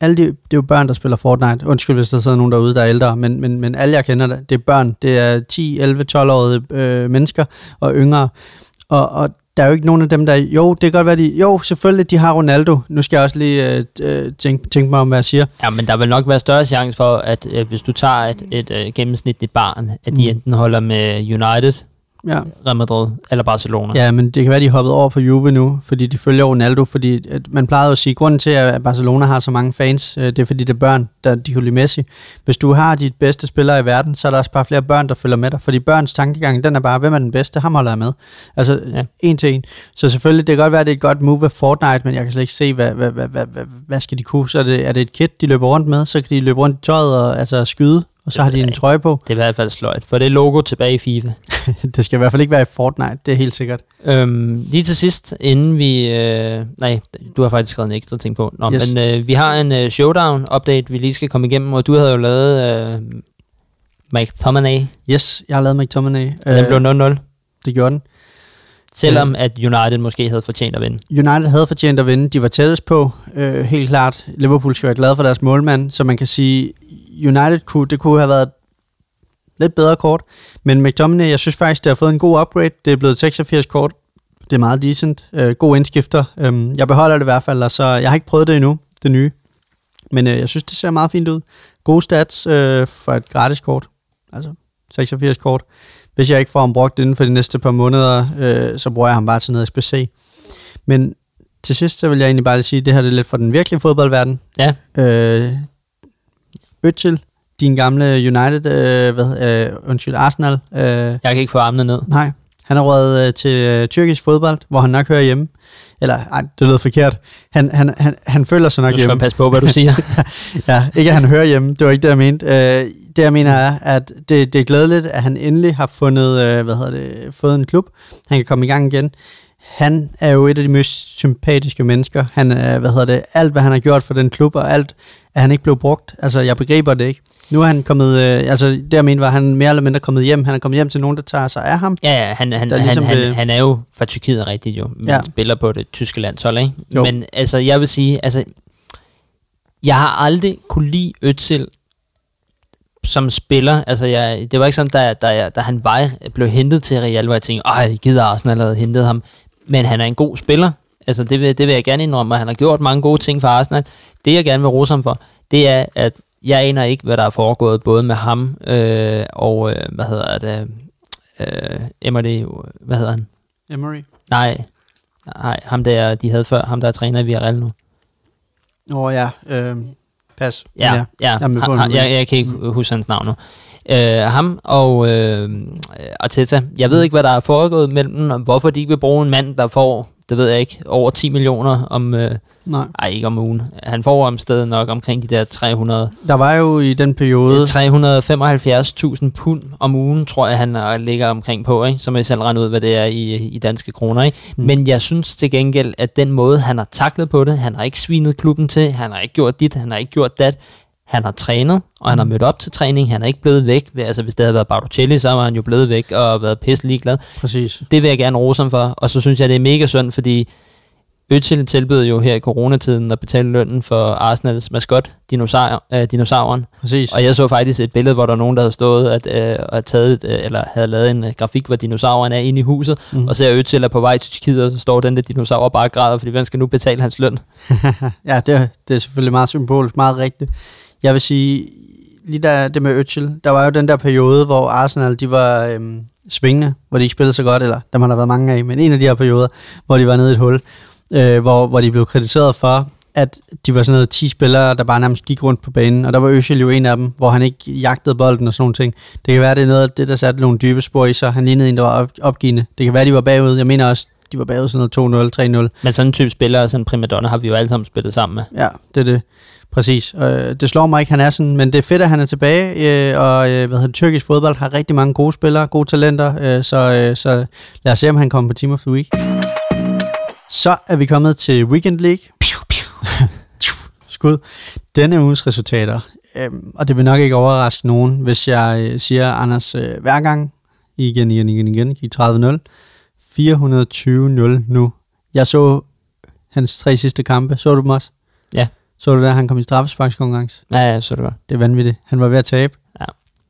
Alle de, det er jo børn, der spiller Fortnite. Undskyld, hvis der sidder nogen derude, der er ældre, men, men, men alle jeg kender, det er børn. Det er 10, 11, 12-årige øh, mennesker og yngre. Og, og der er jo ikke nogen af dem, der... Jo, det kan godt være, de... Jo, selvfølgelig, de har Ronaldo. Nu skal jeg også lige øh, øh, tænke, tænke mig om, hvad jeg siger. Ja, men der vil nok være større chance for, at øh, hvis du tager et, et øh, gennemsnitligt barn, at de mm. enten holder med United, ja. Real Madrid eller Barcelona. Ja, men det kan være, de er hoppet over på Juve nu, fordi de følger Ronaldo, fordi at man plejede at sige, at grunden til, at Barcelona har så mange fans, øh, det er fordi, det er børn, der de lide Messi. Hvis du har dit bedste spillere i verden, så er der også bare flere børn, der følger med dig, fordi børns tankegang, den er bare, hvem er den bedste, ham holder jeg med. Altså, ja. en til en. Så selvfølgelig, det kan godt være, at det er et godt move af Fortnite, men jeg kan slet ikke se, hvad, hvad, hvad, hvad, hvad, hvad skal de kunne? Så er det, er det et kit, de løber rundt med, så kan de løbe rundt i tøjet og altså, skyde og så har de en trøje på. Det er i hvert fald sløjt, for det er logo tilbage i FIFA. <laughs> det skal i hvert fald ikke være i Fortnite, det er helt sikkert. Øhm, lige til sidst, inden vi... Øh, nej, du har faktisk skrevet en ekstra ting på. Nå, yes. men øh, vi har en øh, showdown-update, vi lige skal komme igennem, og du havde jo lavet øh, McTominay. Yes, jeg har lavet McTominay. Den blev 0-0. Det gjorde den. Selvom at United måske havde fortjent at vinde. United havde fortjent at vinde. De var tættest på, øh, helt klart. Liverpool skal være glad for deres målmand, så man kan sige, United kunne, det kunne have været lidt bedre kort. Men McTominay, jeg synes faktisk, det har fået en god upgrade. Det er blevet 86 kort. Det er meget decent. Øh, god indskifter. Øh, jeg beholder det i hvert fald, og så jeg har ikke prøvet det endnu, det nye. Men øh, jeg synes, det ser meget fint ud. Gode stats øh, for et gratis kort. Altså 86 kort. Hvis jeg ikke får ham brugt inden for de næste par måneder, øh, så bruger jeg ham bare til noget SPC. Men til sidst, så vil jeg egentlig bare sige, at det her er lidt for den virkelige fodboldverden. Ja. Øh, Øtchel, din gamle United, øh, hvad, øh, undskyld, Arsenal. Øh, jeg kan ikke få armene ned. Nej, han er røget øh, til øh, tyrkisk fodbold, hvor han nok hører hjemme. Eller, ej, det lyder forkert. Han, han, han, han føler sig nok hjemme. Du skal passe på, hvad du siger. <laughs> ja, ikke at han hører hjemme. Det var ikke det, jeg mente. Øh, det, jeg mener er, at det, det er glædeligt, at han endelig har fundet, øh, hvad hedder det, fået en klub. Han kan komme i gang igen. Han er jo et af de mest sympatiske mennesker. Han, øh, hvad hedder det, alt, hvad han har gjort for den klub, og alt, at han ikke blev brugt. Altså, jeg begriber det ikke. Nu er han kommet, øh, altså det jeg mener var, han mere eller mindre kommet hjem. Han er kommet hjem til nogen, der tager sig af ham. Ja, ja han, han, ligesom han, han, han er jo fra Tyrkiet rigtigt jo, men ja. spiller på det tyske landshold, ikke? Jo. Men altså, jeg vil sige, altså, jeg har aldrig kunne lide Øtsel som spiller. Altså, jeg, det var ikke sådan, da, da, da han var, blev hentet til Real, hvor jeg tænkte, ej, gider Arsenal havde hentet ham. Men han er en god spiller. Altså, det vil, det vil jeg gerne indrømme, at han har gjort mange gode ting for Arsenal. Det, jeg gerne vil rose ham for, det er, at jeg aner ikke, hvad der er foregået, både med ham øh, og, øh, hvad hedder det, øh, Emery, hvad hedder han? Emery? Nej, nej, ham der, de havde før, ham der er træner i Villarreal nu. Åh oh, ja, øh, pas. Ja, ja, ja. Jeg, ha, ha, jeg, jeg kan ikke huske hans navn nu. Øh, ham og øh, Arteta, jeg ved ikke, hvad der er foregået mellem dem, og hvorfor de ikke vil bruge en mand, der får, det ved jeg ikke, over 10 millioner om... Øh, Nej. Ej, ikke om ugen. Han får om stedet nok omkring de der 300... Der var jo i den periode... 375.000 pund om ugen, tror jeg, han ligger omkring på, ikke? Så må jeg selv regne ud, hvad det er i, i danske kroner, ikke? Mm. Men jeg synes til gengæld, at den måde, han har taklet på det, han har ikke svinet klubben til, han har ikke gjort dit, han har ikke gjort dat, han har trænet, og han har mm. mødt op til træning. Han er ikke blevet væk. Altså, hvis det havde været Bartocelli, så var han jo blevet væk og været pisse ligeglad. Præcis. Det vil jeg gerne rose ham for. Og så synes jeg, det er mega synd, fordi Øttil tilbød jo her i coronatiden at betale lønnen for Arsenals maskot, dinosaur, øh, dinosauren. Præcis. Og jeg så faktisk et billede, hvor der var nogen, der havde stået at, øh, og taget, øh, eller havde lavet en øh, grafik, hvor dinosauren er inde i huset, mm. og ser Øttil er på vej til Tyrkiet, og så står den der dinosaur bare græder, fordi hvem skal nu betale hans løn? <laughs> ja, det, det er selvfølgelig meget symbolisk, meget rigtigt. Jeg vil sige, lige der, det med Øttil, der var jo den der periode, hvor Arsenal, de var øhm, svingende, hvor de ikke spillede så godt, eller der har der været mange af, men en af de her perioder, hvor de var nede i et hul, øh, hvor, hvor de blev kritiseret for, at de var sådan noget 10 spillere, der bare nærmest gik rundt på banen, og der var Øsel jo en af dem, hvor han ikke jagtede bolden og sådan nogle ting. Det kan være, det er noget af det, der satte nogle dybe spor i sig. Han lignede en, der var opgivende. Det kan være, de var bagud. Jeg mener også, de var bagud sådan noget 2-0, 3-0. Men sådan en type spiller, sådan en primadonna, har vi jo alle sammen spillet sammen med. Ja, det er det. Præcis. Øh, det slår mig ikke, han er sådan, men det er fedt, at han er tilbage, øh, og øh, hvad hedder, tyrkisk fodbold har rigtig mange gode spillere, gode talenter, øh, så, øh, så lad os se, om han kommer på Team of the Week. Så er vi kommet til Weekend League. <laughs> Skud. Denne uges resultater. Øhm, og det vil nok ikke overraske nogen, hvis jeg øh, siger, Anders, øh, hver gang, igen, igen, igen, igen, gik 30-0. 420-0 nu. Jeg så hans tre sidste kampe. Så du dem også? Ja. Så du da, han kom i straffesparkskonkurrence? Ja, ja, så det var. Det er vanvittigt. Han var ved at tabe. Ja.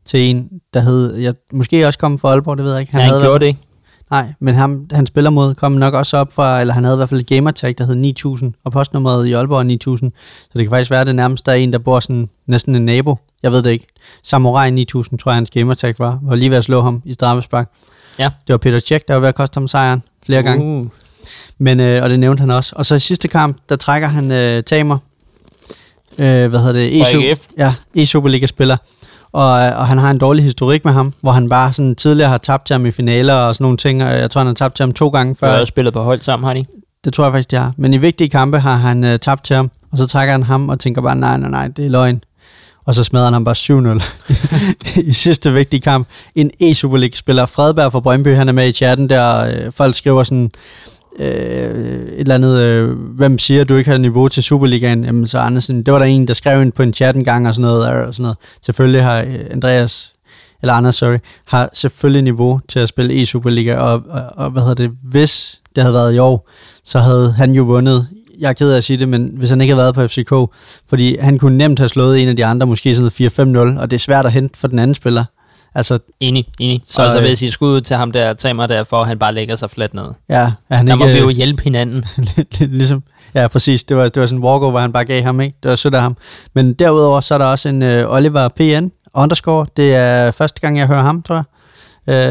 Til en, der hed, jeg, måske også kom fra Aalborg, det ved jeg ikke. Han, ja, han havde gjorde været, det ikke. Nej, men ham, han spiller mod kom nok også op fra, eller han havde i hvert fald et gamertag, der hed 9000, og postnummeret i Aalborg er 9000. Så det kan faktisk være, at det nærmest der er en, der bor sådan næsten en nabo. Jeg ved det ikke. Samurai 9000, tror jeg, hans gamertag var. Var lige ved at slå ham i straffespark. Ja. Det var Peter Tjek, der var ved at koste ham sejren flere uh. gange. Men, øh, og det nævnte han også. Og så i sidste kamp, der trækker han øh, Tamer. Øh, hvad hedder det? Ja, E-Superliga-spiller og, og han har en dårlig historik med ham, hvor han bare sådan tidligere har tabt til ham i finaler og sådan nogle ting, og jeg tror, han har tabt til ham to gange før. Har spillet på hold sammen, har de? Det tror jeg faktisk, de har. Men i vigtige kampe har han uh, tabt til ham, og så trækker han ham og tænker bare, nej, nej, nej, det er løgn. Og så smadrer han ham bare 7-0 <laughs> i sidste vigtige kamp. En e-Superliga-spiller, Fredberg fra Brøndby, han er med i chatten der, øh, folk skriver sådan, øh, et eller andet, øh, hvem siger, at du ikke har niveau til Superligaen? Jamen, så Andersen, det var der en, der skrev ind på en chat en gang og sådan noget. Og sådan noget. Selvfølgelig har øh, Andreas, eller Anders, sorry, har selvfølgelig niveau til at spille e-Superliga, og, og, og hvad hedder det, hvis det havde været i år, så havde han jo vundet jeg er ked af at sige det, men hvis han ikke havde været på FCK, fordi han kunne nemt have slået en af de andre, måske sådan 4-5-0, og det er svært at hente for den anden spiller. Altså, enig, enig. Så, og så vil jeg sige skud til ham der, tag mig der, for at han bare lægger sig fladt ned. Ja, han der ikke, må vi jo hjælpe hinanden. <laughs> ligesom, ja, præcis. Det var, det var sådan en walkover, hvor han bare gav ham, ikke? Det var sødt af ham. Men derudover, så er der også en uh, Oliver PN underscore. Det er første gang, jeg hører ham, tror jeg.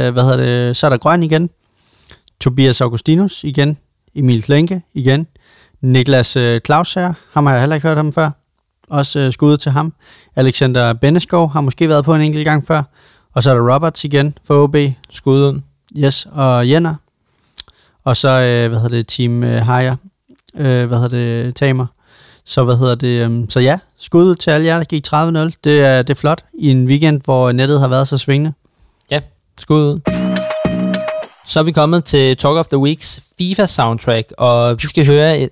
Uh, hvad hedder det? Så er der Grøn igen. Tobias Augustinus igen. Emil Klenke igen. Niklas uh, Claus her. Ham har jeg heller ikke hørt ham før. Også uh, skud til ham. Alexander Benneskov har måske været på en enkelt gang før. Og så er der Roberts igen for OB. Skuden. Yes, og Jenner. Og så, øh, hvad hedder det, Team øh, Haya. Øh, hvad hedder det, Tamer. Så hvad hedder det, øh, så ja, skud til alle jer, der gik 30-0. Det er, det er flot i en weekend, hvor nettet har været så svingende. Ja, skud Så er vi kommet til Talk of the Weeks FIFA soundtrack, og vi skal høre et,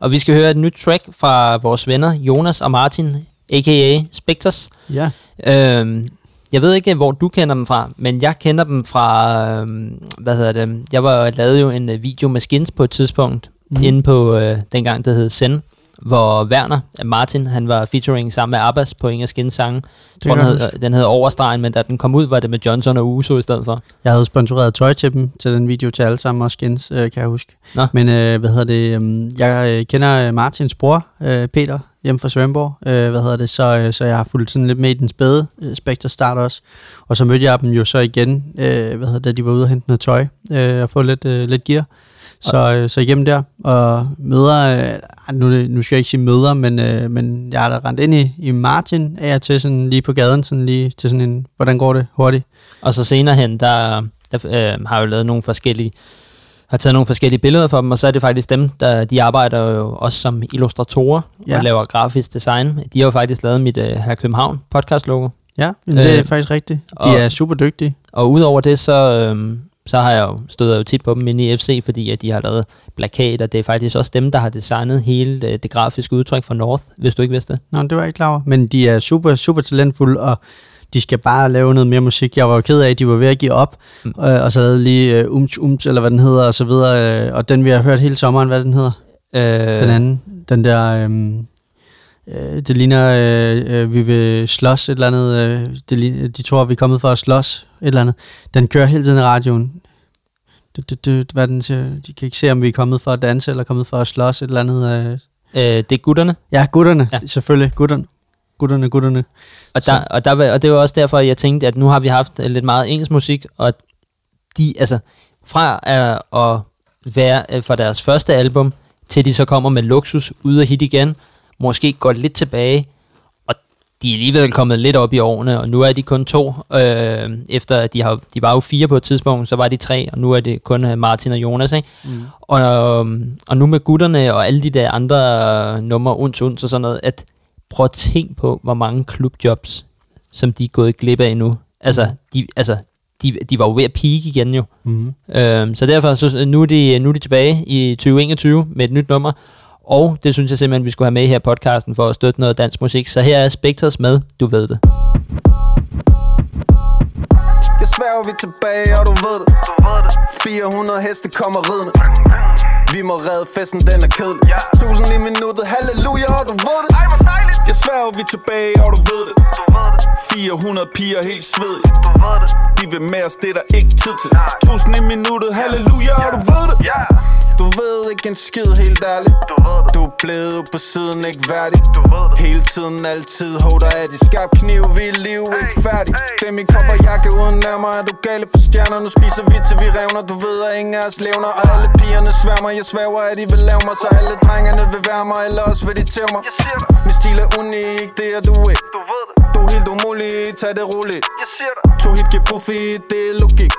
og vi skal høre et nyt track fra vores venner Jonas og Martin, a.k.a. Spectres. Ja. Øhm, jeg ved ikke, hvor du kender dem fra, men jeg kender dem fra, øh, hvad hedder det, jeg var lavet jo en øh, video med skins på et tidspunkt, mm. inde på, øh, dengang det hed Zen, hvor Werner, Martin, han var featuring sammen med Abbas på Inger Skins sange. Jeg tror, den hed, den hed Overstregen, men da den kom ud, var det med Johnson og Uso i stedet for. Jeg havde sponsoreret tøj til dem, til den video til alle sammen, og skins, øh, kan jeg huske. Nå. Men øh, hvad hedder det, øh, jeg kender øh, Martins bror, øh, Peter, hjemme fra Svendborg, øh, hvad hedder det, så, øh, så jeg har fulgt sådan lidt med i den spæde øh, Spectre start også. Og så mødte jeg dem jo så igen, øh, hvad hedder det, de var ude og hente noget tøj, øh, og få lidt, øh, lidt gear. Så, øh, så igennem der, og møder, øh, nu, nu skal jeg ikke sige møder, men, øh, men jeg har da rendt ind i, i Martin af og til sådan lige på gaden, sådan lige til sådan en, hvordan går det hurtigt? Og så senere hen, der, der øh, har jeg jo lavet nogle forskellige har taget nogle forskellige billeder for dem, og så er det faktisk dem, der de arbejder jo også som illustratorer ja. Og laver grafisk design. De har jo faktisk lavet mit øh, her København podcast logo. Ja, men det er Øh, faktisk rigtigt. De og- er super dygtige. Og udover det, så, øhm, så har jeg jo stået jo tit på dem inde i FC, fordi at de har lavet plakater. Det er faktisk også dem, der har designet hele øh, det grafiske udtryk for North, hvis du ikke vidste det. Nå, det var jeg ikke klar over. Men de er super, super talentfulde, og de skal bare lave noget mere musik. Jeg var jo ked af, at de var ved at give op, Mm. øh, og så lavede lige uh, Ums Ums, eller hvad den hedder, og så videre. Øh, og den, vi har hørt hele sommeren, hvad den hedder? Øh, Den anden, den der... øhm, Øh, det ligner, øh, øh, vi vil slås et eller andet. Øh, det, ligner- de tror, vi er kommet for at slås et eller andet. Den kører hele tiden i radioen. Du, du, du, hvad den siger? De kan ikke se, om vi er kommet for at danse, eller kommet for at slås et eller andet. Øh. øh, det er gutterne. Ja, gutterne. Ja. Selvfølgelig. Gutterne. Gutterne, gutterne. Og, der, og, der, og det var også derfor, jeg tænkte, at nu har vi haft øh, lidt meget engelsk musik, og de, altså, fra at, at være øh, fra deres første album, til de så kommer med Luxus ud og hit igen, måske går lidt tilbage, og de er alligevel kommet lidt op i årene, og nu er de kun to, øh, efter at de, har, de var jo fire på et tidspunkt, så var de tre, og nu er det kun øh, Martin og Jonas, ikke? Mm. Og, øhm, og nu med gutterne og alle de der andre øh, numre, uns, uns og sådan noget, at prøv at tænke på, hvor mange klubjobs, som de er gået glip af nu. Altså, de, altså de, de var jo ved at peak igen jo. Mm. Øhm, så derfor så nu er, de, nu er de tilbage i 2021 med et nyt nummer, og det synes jeg simpelthen, vi skulle have med her i podcasten for at støtte noget dansk musik. Så her er Spectres med, du ved det. Jeg vi tilbage, og du ved det. 400 heste kommer ridende. Vi må redde festen, den er kedelig. Tusind i minuttet, halleluja, og du ved det. Jeg sværger vi er tilbage, og du ved det. 400 piger helt svedige. De vil med os, det er der ikke tid til. Tusind i minuttet, halleluja, og du ved det. Du ved ikke en skid, helt ærligt. Du er blevet på siden, ikke værdig. Hele tiden, altid, holder af de skarp kniv Vi er liv, ikke færdig. Det er min kop jakke uden nærmere er du gale på stjerner, nu spiser vi til vi revner? Du ved, at ingen af os levner. Og alle pigerne sværmer, jeg svæver, at de vil lave mig. Så alle drengene vil være mig, eller også vil de tæve mig. Min stil er unik, det er du ikke. Du er helt umulig, tag det roligt. To hit giver profit, det er logik.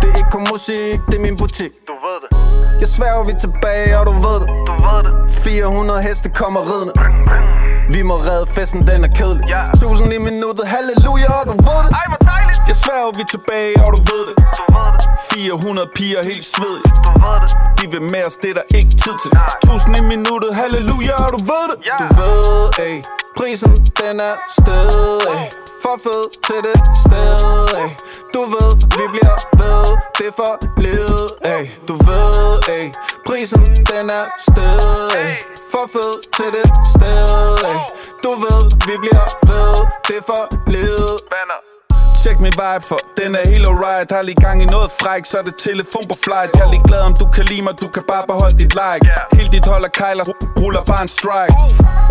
Det. Er ikke kun musik, det er min butik. Jeg sværger vi tilbage, og du ved det. 400 heste kommer ridende Vi må redde festen, den er kedelig. Tusind i minuttet, halleluja, og du ved det. Jeg sværger vi er tilbage, og du ved det. 400 piger helt svedige De vil med os, det er der ikke tid til. Tusind i minuttet, halleluja, og du ved det. Du ved, ey Prisen, den er sted, ey. For fed til det sted, ey. Du ved, vi bliver ved. Det er for livet, ey. Du ved, ey Prisen, den er sted, ey for fed til det sted, Du ved, vi bliver ved. Det er for livet. Check min vibe for, den er helt alright. Har lige gang i noget fræk, så er det telefon på flight. Jeg er lige glad om du kan lide mig, du kan bare beholde dit like. Helt dit hold af kejler, ruller bare en strike.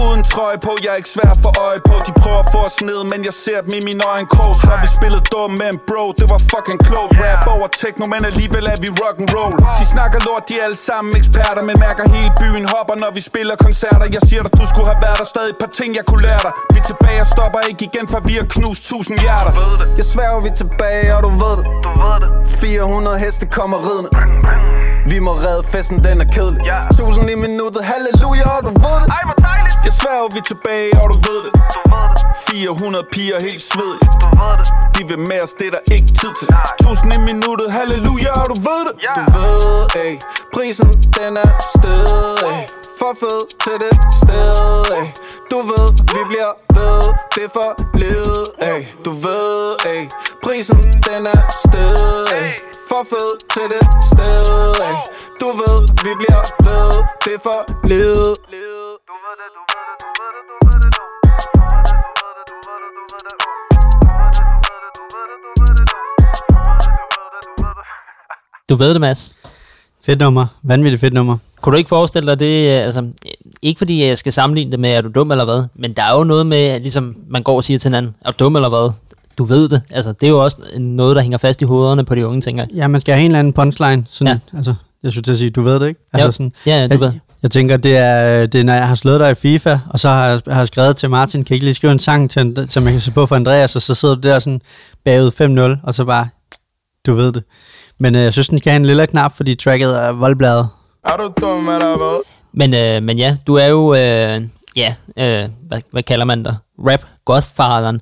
Uden trøje på, jeg er ikke svær få øje på. De prøver at få os ned, men jeg ser dem i min øjne krog Så vi spillet dum, men bro, det var fucking klogt. Rap over techno, men alligevel er vi rock and roll. De snakker lort, de er alle sammen eksperter Men mærker hele byen hopper, når vi spiller koncerter. Jeg siger dig, du skulle have været der stadig et par ting, jeg kunne lære dig. Vi er tilbage og stopper ikke igen, for vi har knust tusind hjerter Jeg sværger vi er tilbage, og du ved det. 400 heste kommer ridende Vi må redde festen, den er kedelig. Tusind i minuttet, halleluja, og du ved det. Jeg sværger vi er tilbage, og du ved det. 400 piger helt svedige De vil med os, det er der ikke tid til. Tusind i minuttet, halleluja, og du ved det. Du ved, ey Prisen, den er sted, ey. For fed til det sted, ey. Du ved, vi bliver ved. Det er for livet, ey. Du ved, ey Prisen, den er sted, ey For fed til det sted, ey Du ved, vi bliver ved Det er for livet Du ved det, Mads. Fedt nummer. Vanvittigt fedt nummer. Kunne du ikke forestille dig det, øh, altså, ikke fordi jeg skal sammenligne det med, er du dum eller hvad, men der er jo noget med, at ligesom man går og siger til hinanden, er du dum eller hvad? Du ved det. Altså, det er jo også noget, der hænger fast i hovederne på de unge, tænker jeg. Ja, man skal have en eller anden punchline. Sådan, ja. altså, jeg skulle til at sige, du ved det, ikke? Altså, Jo. sådan, Ja, ja, du jeg, ved. jeg tænker, det er, det er, når jeg har slået dig i FIFA, og så har jeg, har jeg skrevet til Martin, kan I ikke lige skrive en sang, til, som jeg kan se på for Andreas, og så sidder du der sådan bagud 5-0, og så bare, du ved det. Men øh, jeg synes, den kan have en lille knap, fordi tracket er voldbladet. Er du dum eller hvad? Men, øh, men ja, du er jo, øh, ja, øh, hvad, hvad kalder man dig? Rap Godfatheren.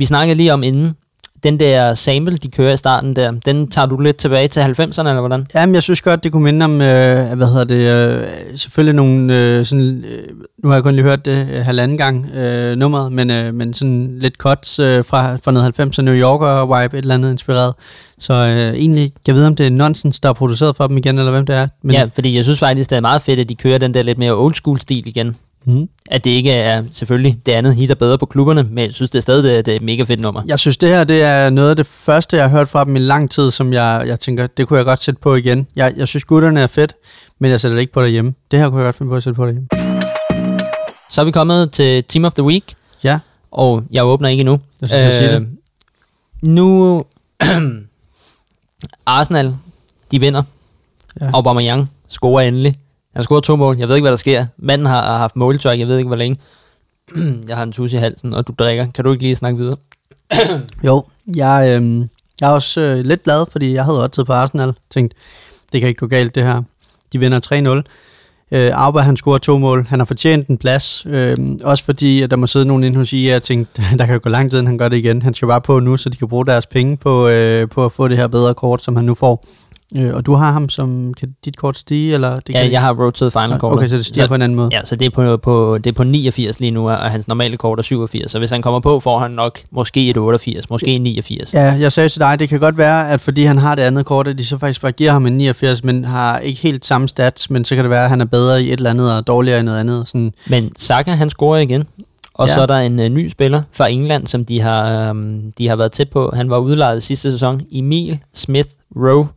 Vi snakkede lige om inden, den der sample, de kører i starten der, den tager du lidt tilbage til 90'erne, eller hvordan? Jamen, jeg synes godt, det kunne minde om, øh, hvad hedder det, øh, selvfølgelig nogle, øh, sådan, øh, nu har jeg kun lige hørt det øh, halvanden gang, øh, nummeret, men, øh, men sådan lidt cuts øh, fra, fra noget 90'er New Yorker vibe, et eller andet inspireret. Så øh, egentlig, kan jeg vide, om det er Nonsens, der er produceret for dem igen, eller hvem det er. Men, ja, fordi jeg synes faktisk, det er meget fedt, at de kører den der lidt mere old school stil igen. Mm. At det ikke er, selvfølgelig, det andet hit er bedre på klubberne, men jeg synes det er stadig, det er, det er et mega fedt nummer. Jeg synes, det her det er noget af det første, jeg har hørt fra dem i lang tid, som jeg, jeg tænker, det kunne jeg godt sætte på igen. Jeg, jeg synes, gutterne er fedt, men jeg sætter det ikke på derhjemme. Det her kunne jeg godt finde på at sætte på derhjemme. Så er vi kommet til Team of the Week, Ja, og jeg åbner ikke endnu. jeg synes, jeg siger det. Nu, <clears throat> Arsenal, de vinder. Ja. Aubameyang scorer endelig. Han scorede to mål. Jeg ved ikke, hvad der sker. Manden har, har haft måltøj. Jeg ved ikke, hvor længe. <clears throat> jeg har en tus i halsen, og du drikker. Kan du ikke lige snakke videre? <clears throat> Jo, jeg, øh, jeg er også øh, lidt glad, fordi jeg havde også på Arsenal. Tænkt, det kan ikke gå galt det her. De vinder 3-0. Øh, Auba, han scorer to mål. Han har fortjent en plads. Øh, også fordi, at der må sidde nogen inde hos IA og tænke, <laughs> der kan jo gå lang tid, inden han gør det igen. Han skal bare på nu, så de kan bruge deres penge på, øh, på at få det her bedre kort, som han nu får. Øh, og du har ham som, kan dit kort stige? Eller det Ja, kan jeg har road to the final kort. Okay, så det stiger på en anden måde. Ja, så det er på, på, det er på 89 lige nu, og hans normale kort er 87. Så hvis han kommer på, får han nok måske et 88, måske en 89. Ja, jeg sagde til dig, det kan godt være, at fordi han har det andet kort, at de så faktisk bare giver ham en 89, men har ikke helt samme stats, men så kan det være, at han er bedre i et eller andet og dårligere i noget andet. Sådan, Men Saka, han scorer igen. Og Ja. så er der en uh, ny spiller fra England, som de har, um, de har været tæt på. Han var udlejet sidste sæson. Emil Smith Rowe.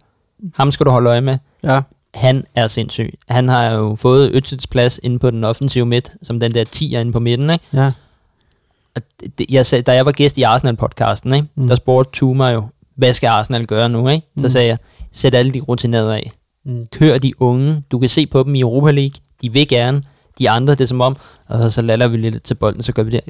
Ham skal du holde øje med. ja, Han er sindssyg. Han har jo fået Øtsits plads inde på den offensive midt, som den der 10'er inde på midten. Ikke? ja, Og det, jeg sagde, da jeg var gæst i Arsenal-podcasten, ikke? Mm. der spurgte Tuma jo, hvad skal Arsenal gøre nu? Ikke? Så Mm. sagde jeg, sæt alle de rutinerede af. mm. Kør de unge. Du kan se på dem i Europa League. De vil gerne. De andre, det er som om, og så lader vi lidt til bolden, så gør vi det.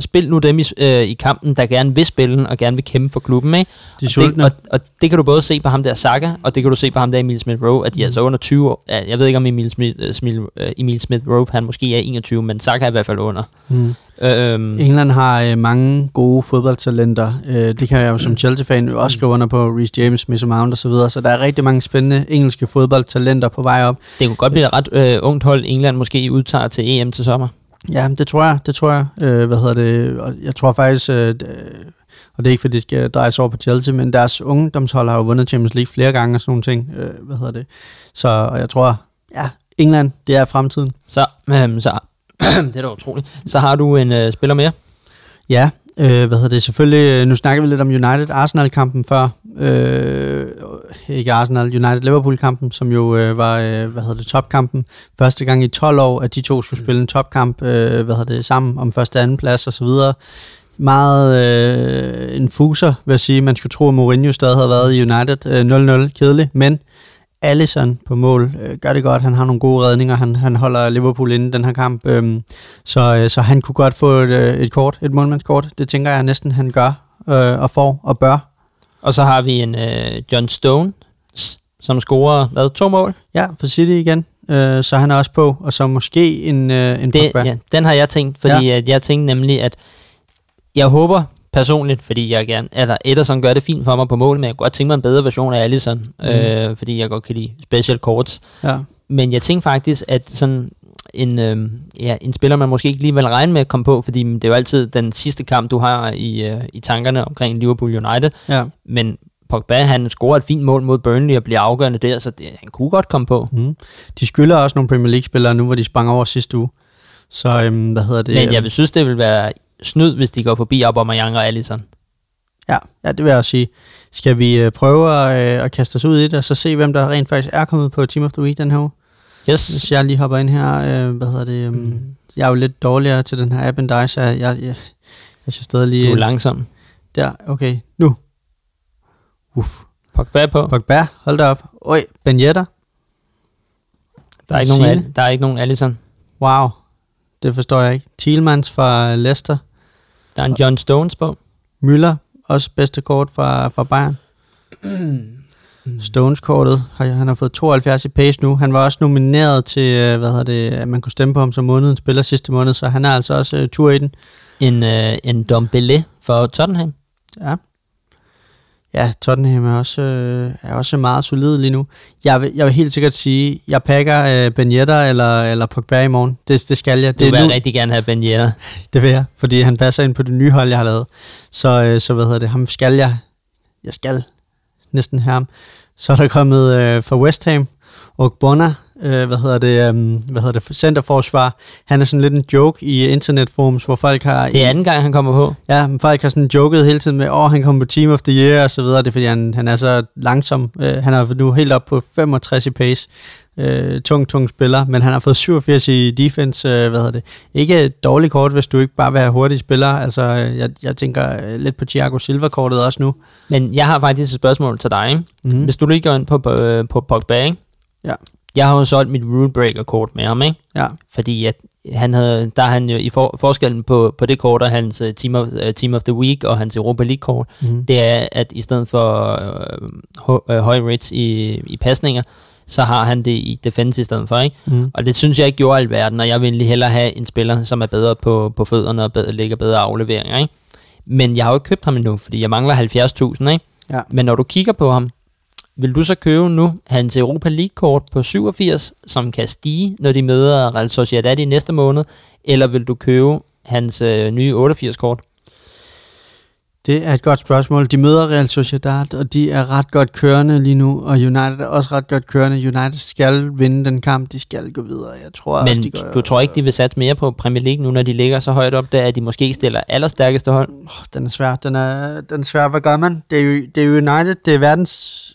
Spil nu dem i, øh, i kampen, der gerne vil spille og gerne vil kæmpe for klubben. Ikke? De og, det, og, og det kan du både se på ham der Saka, og det kan du se på ham der Emil Smith Rowe, at de er altså under 20 år. Jeg ved ikke om Emil Smith, uh, Smith, uh, Emil Smith Rowe, han måske er 21, men Saka er i hvert fald under. Mm. Øhm, England har øh, mange gode fodboldtalenter. Øh, det kan jeg jo som Chelsea-fan jo også skrive under på Reece James, Mason Mount og så videre. Så der er rigtig mange spændende engelske fodboldtalenter på vej op. det kunne godt blive et ret øh, ungt hold, England måske udtager til EM til sommer. Ja, det tror jeg. Det tror jeg. Øh, hvad hedder det? Jeg tror faktisk, øh, og det er ikke fordi, det skal drejes over på Chelsea, men deres ungdomshold har jo vundet Champions League flere gange og sådan nogle ting. Øh, hvad hedder det? Så og jeg tror, ja, England, det er fremtiden. Så, øhm, så <clears throat> det er da utroligt. Så har du en øh, spiller mere. Ja, øh, hvad hedder det? Selvfølgelig, øh, nu snakker vi lidt om United-Arsenal-kampen før. Øh, ikke Arsenal, United-Liverpool-kampen, som jo øh, var, øh, hvad hedder det, topkampen. Første gang i 12 år, at de to skulle spille en topkamp, øh, hvad hedder det, sammen om første og anden plads og så videre. Meget øh, en fuser, vil jeg sige. Man skulle tro, at Mourinho stadig havde været i United. Øh, 0-0, kedelig, men Allison på mål øh, gør det godt. Han har nogle gode redninger. Han, han holder Liverpool inde den her kamp. Øhm, så, øh, så han kunne godt få et, øh, et kort, et målmandskort. Det tænker jeg næsten, han gør øh, og får og bør. Og så har vi en øh, John Stone, som scorer hvad, to mål. Ja, for City igen. Øh, så han er også på. Og så måske en, øh, en Det, Pogba. ja, den har jeg tænkt, fordi ja. at jeg tænkte nemlig, at jeg håber personligt, fordi jeg gerne, altså Ederson gør det fint for mig på mål, men jeg kunne godt tænke mig en bedre version af Allison, mm. øh, fordi jeg godt kan lide special courts. Ja. Men jeg tænkte faktisk, at sådan en, øh, ja, en spiller, man måske ikke lige vil regne med at komme på, fordi det er jo altid den sidste kamp, du har i, øh, i tankerne omkring Liverpool United. ja. Men Pogba, han scorer et fint mål mod Burnley og bliver afgørende der, så det, han kunne godt komme på. Mm. De skylder også nogle Premier League-spillere nu, hvor de sprang over sidste uge. Så øhm, hvad hedder det? Men jeg vil synes, det vil være snyd, hvis de går forbi Aubameyang og Alisson. Ja, ja, det vil jeg også sige. Skal vi øh, prøve at, øh, at kaste os ud i det, og så se, hvem der rent faktisk er kommet på Team of the Week den her uge? Yes. Hvis jeg lige hopper ind her, øh, hvad hedder det? Mm. Jeg er jo lidt dårligere til den her app end dig, så jeg, jeg, jeg, jeg skal stadig lige... Du er langsom. Der, okay. Nu. Uff. Pogba på. Pogba, hold da op. Oj, Ben Yedder. Der er, ikke nogen, der er ikke nogen Alisson. Wow, det forstår jeg ikke. Thielmans fra Leicester. Der er en John Stones på. Müller, også bedste kort fra, fra Bayern. <clears throat> Stones-kortet, har- han har fået 72 i pace nu. Han var også nomineret til, øh, hvad hedder det, at man kunne stemme på ham som månedens spiller sidste måned, så han er altså også uh, tur i den. En, øh, en Dombele for Tottenham. Ja. Ja, Tottenham er også, øh, er også meget solid lige nu. Jeg vil, jeg vil helt sikkert sige, jeg pakker øh, Ben Yedder eller, eller Pogba i morgen. Det, det skal jeg. Du Det, vil nu, rigtig gerne have Ben Yedder. det vil jeg, fordi han passer ind på det nye hold, jeg har lavet. Så, øh, så hvad hedder det, ham skal jeg, jeg skal næsten have ham. Så er der kommet øh, fra West Ham, og Bonner, øh, hvad hedder det, øh, hvad hedder det, centerforsvar. Han er sådan lidt en joke i internetforums, hvor folk har... Det er anden gang, han kommer på. Ja, men folk har sådan joket hele tiden med, åh, han kommer på Team of the Year og så videre. Det er fordi, han, han er så langsom. Øh, han er nu helt op på 65 i pace. Øh, tung, tung spiller, men han har fået 87 i defense. Øh, hvad hedder det? Ikke et dårligt kort, hvis du ikke bare vil have hurtige spillere. Altså, øh, jeg, jeg tænker øh, lidt på Thiago Silva-kortet også nu. Men jeg har faktisk et spørgsmål til dig. Ikke? Mm. Hvis du lige går ind på, på, på Pogba, ikke? Ja. Jeg har jo solgt mit rule breaker kort med ham, ikke? Ja. Fordi at han havde, der er han jo i for, forskellen på, på det kort og hans uh, team, of, uh, team of the Week og hans Europa League kort, Mm. det er, at i stedet for uh, hø, uh, høj rates i, i pasninger, så har han det i defense i stedet for, ikke? Mm. Og det synes jeg ikke gjorde alverden, og jeg vil egentlig hellere have en spiller, som er bedre på, på fødderne og bedre, lægger bedre afleveringer, ikke? Men jeg har jo ikke købt ham endnu, fordi jeg mangler 70.000, ikke? Ja. Men når du kigger på ham, vil du så købe nu hans Europa League-kort på 87, som kan stige, når de møder Real Sociedad i næste måned, eller vil du købe hans øh, nye 88-kort? Det er et godt spørgsmål. De møder Real Sociedad, og de er ret godt kørende lige nu, og United er også ret godt kørende. United skal vinde den kamp, de skal gå videre. Jeg tror også, Men de går, du tror ikke, de vil satse mere på Premier League nu, når de ligger så højt op, der at de måske stiller allerstærkeste hold? Oh, den er svær. Den er, den er svær. Hvad gør man? Det er, jo, det er United. Det er verdens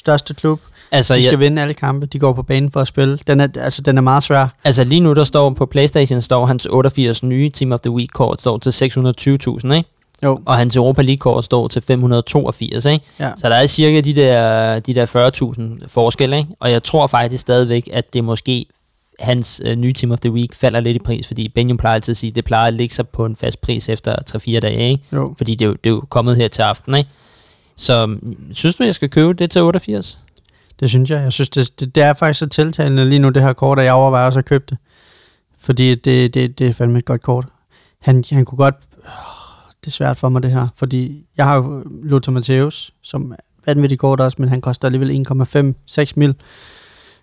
største klub. Altså, De skal jeg, vinde alle kampe. De går på banen for at spille. Den er, altså, den er meget svær. altså lige nu, der står på Playstation, står hans 88 nye Team of the Week-kort, står til 620.000, ikke? Jo. Og hans Europa League-kort står til 582, ikke? Ja. Så der er cirka de der, de der 40.000 forskel, ikke? Og jeg tror faktisk stadigvæk, at det måske hans øh, nye Team of the Week falder lidt i pris, fordi Benjamin plejer altid at sige, at det plejer at ligge sig på en fast pris efter 3-4 dage, ikke? Jo. Fordi det er, jo, det er jo kommet her til aften, ikke? Så synes du, jeg skal købe det til 88? Det synes jeg. Jeg synes, det, det, det er faktisk så tiltalende lige nu, det her kort, at jeg overvejer også at købe det. Fordi det, det, det er fandme et godt kort. Han, han kunne godt... åh, Det er svært for mig, det her. Fordi jeg har jo Lothar Matthäus, som er vanvittigt kort også, men han koster alligevel 1,5-6 mil.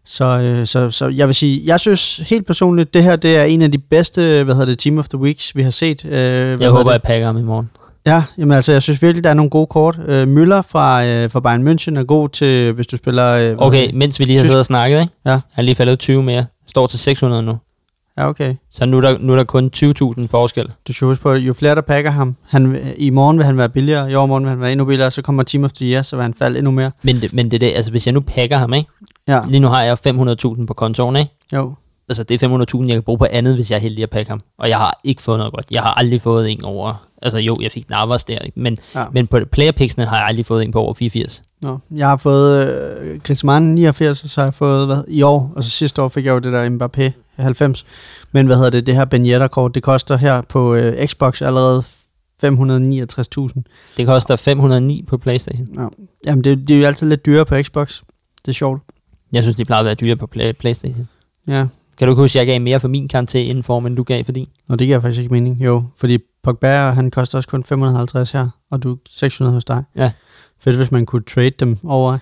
Så, øh, så, så jeg vil sige, jeg synes helt personligt, det her det er en af de bedste, hvad hedder det, Team of the Weeks, vi har set. Øh, Jeg håber, det? jeg pakker ham i morgen. Ja, jamen altså, jeg synes virkelig, der er nogle gode kort. Øh, Müller fra, øh, fra Bayern München er god til, hvis du spiller... Øh, Okay, mens vi lige har siddet og snakket, ikke? Ja. Han er lige faldet 20 mere. Står til 600 nu. Ja, okay. Så nu er der, nu er der kun 20.000 forskel. Du skal huske på, jo flere der pakker ham, han, vil- i morgen vil han være billigere, i overmorgen vil han være endnu billigere, så kommer Team of the Year, så vil han falde endnu mere. Men det, men det er det, altså hvis jeg nu pakker ham, ikke? Ja, Lige nu har jeg 500.000 på kontoen, ikke? jo. Altså det er 500.000, jeg kan bruge på andet, hvis jeg er heldig at pakke ham. Og jeg har ikke fået noget godt. Jeg har aldrig fået en over... Altså jo, jeg fik Navas der, ikke? Men, Ja. men på playerpicksene har jeg aldrig fået en på over 84. Nå. Jeg har fået øh, Griezmann 89, og så har jeg fået hvad, i år, og så sidste år fik jeg jo det der Mbappé 90. Men hvad hedder det, det her Ben Yedder-kort, det koster her på øh, Xbox allerede 569.000. Det koster 509 på Playstation. Ja. Jamen, det, det er jo altid lidt dyrere på Xbox. Det er sjovt. Jeg synes, de plejer at være dyre på play, Playstation. Ja, Kan du huske, at jeg gav mere for min karantæ indenfor, end du gav for din? og det giver faktisk ikke mening. Jo, fordi Pogba, han koster også kun 550 her, og du 600 hos dig. Ja. Fedt, hvis man kunne trade dem over.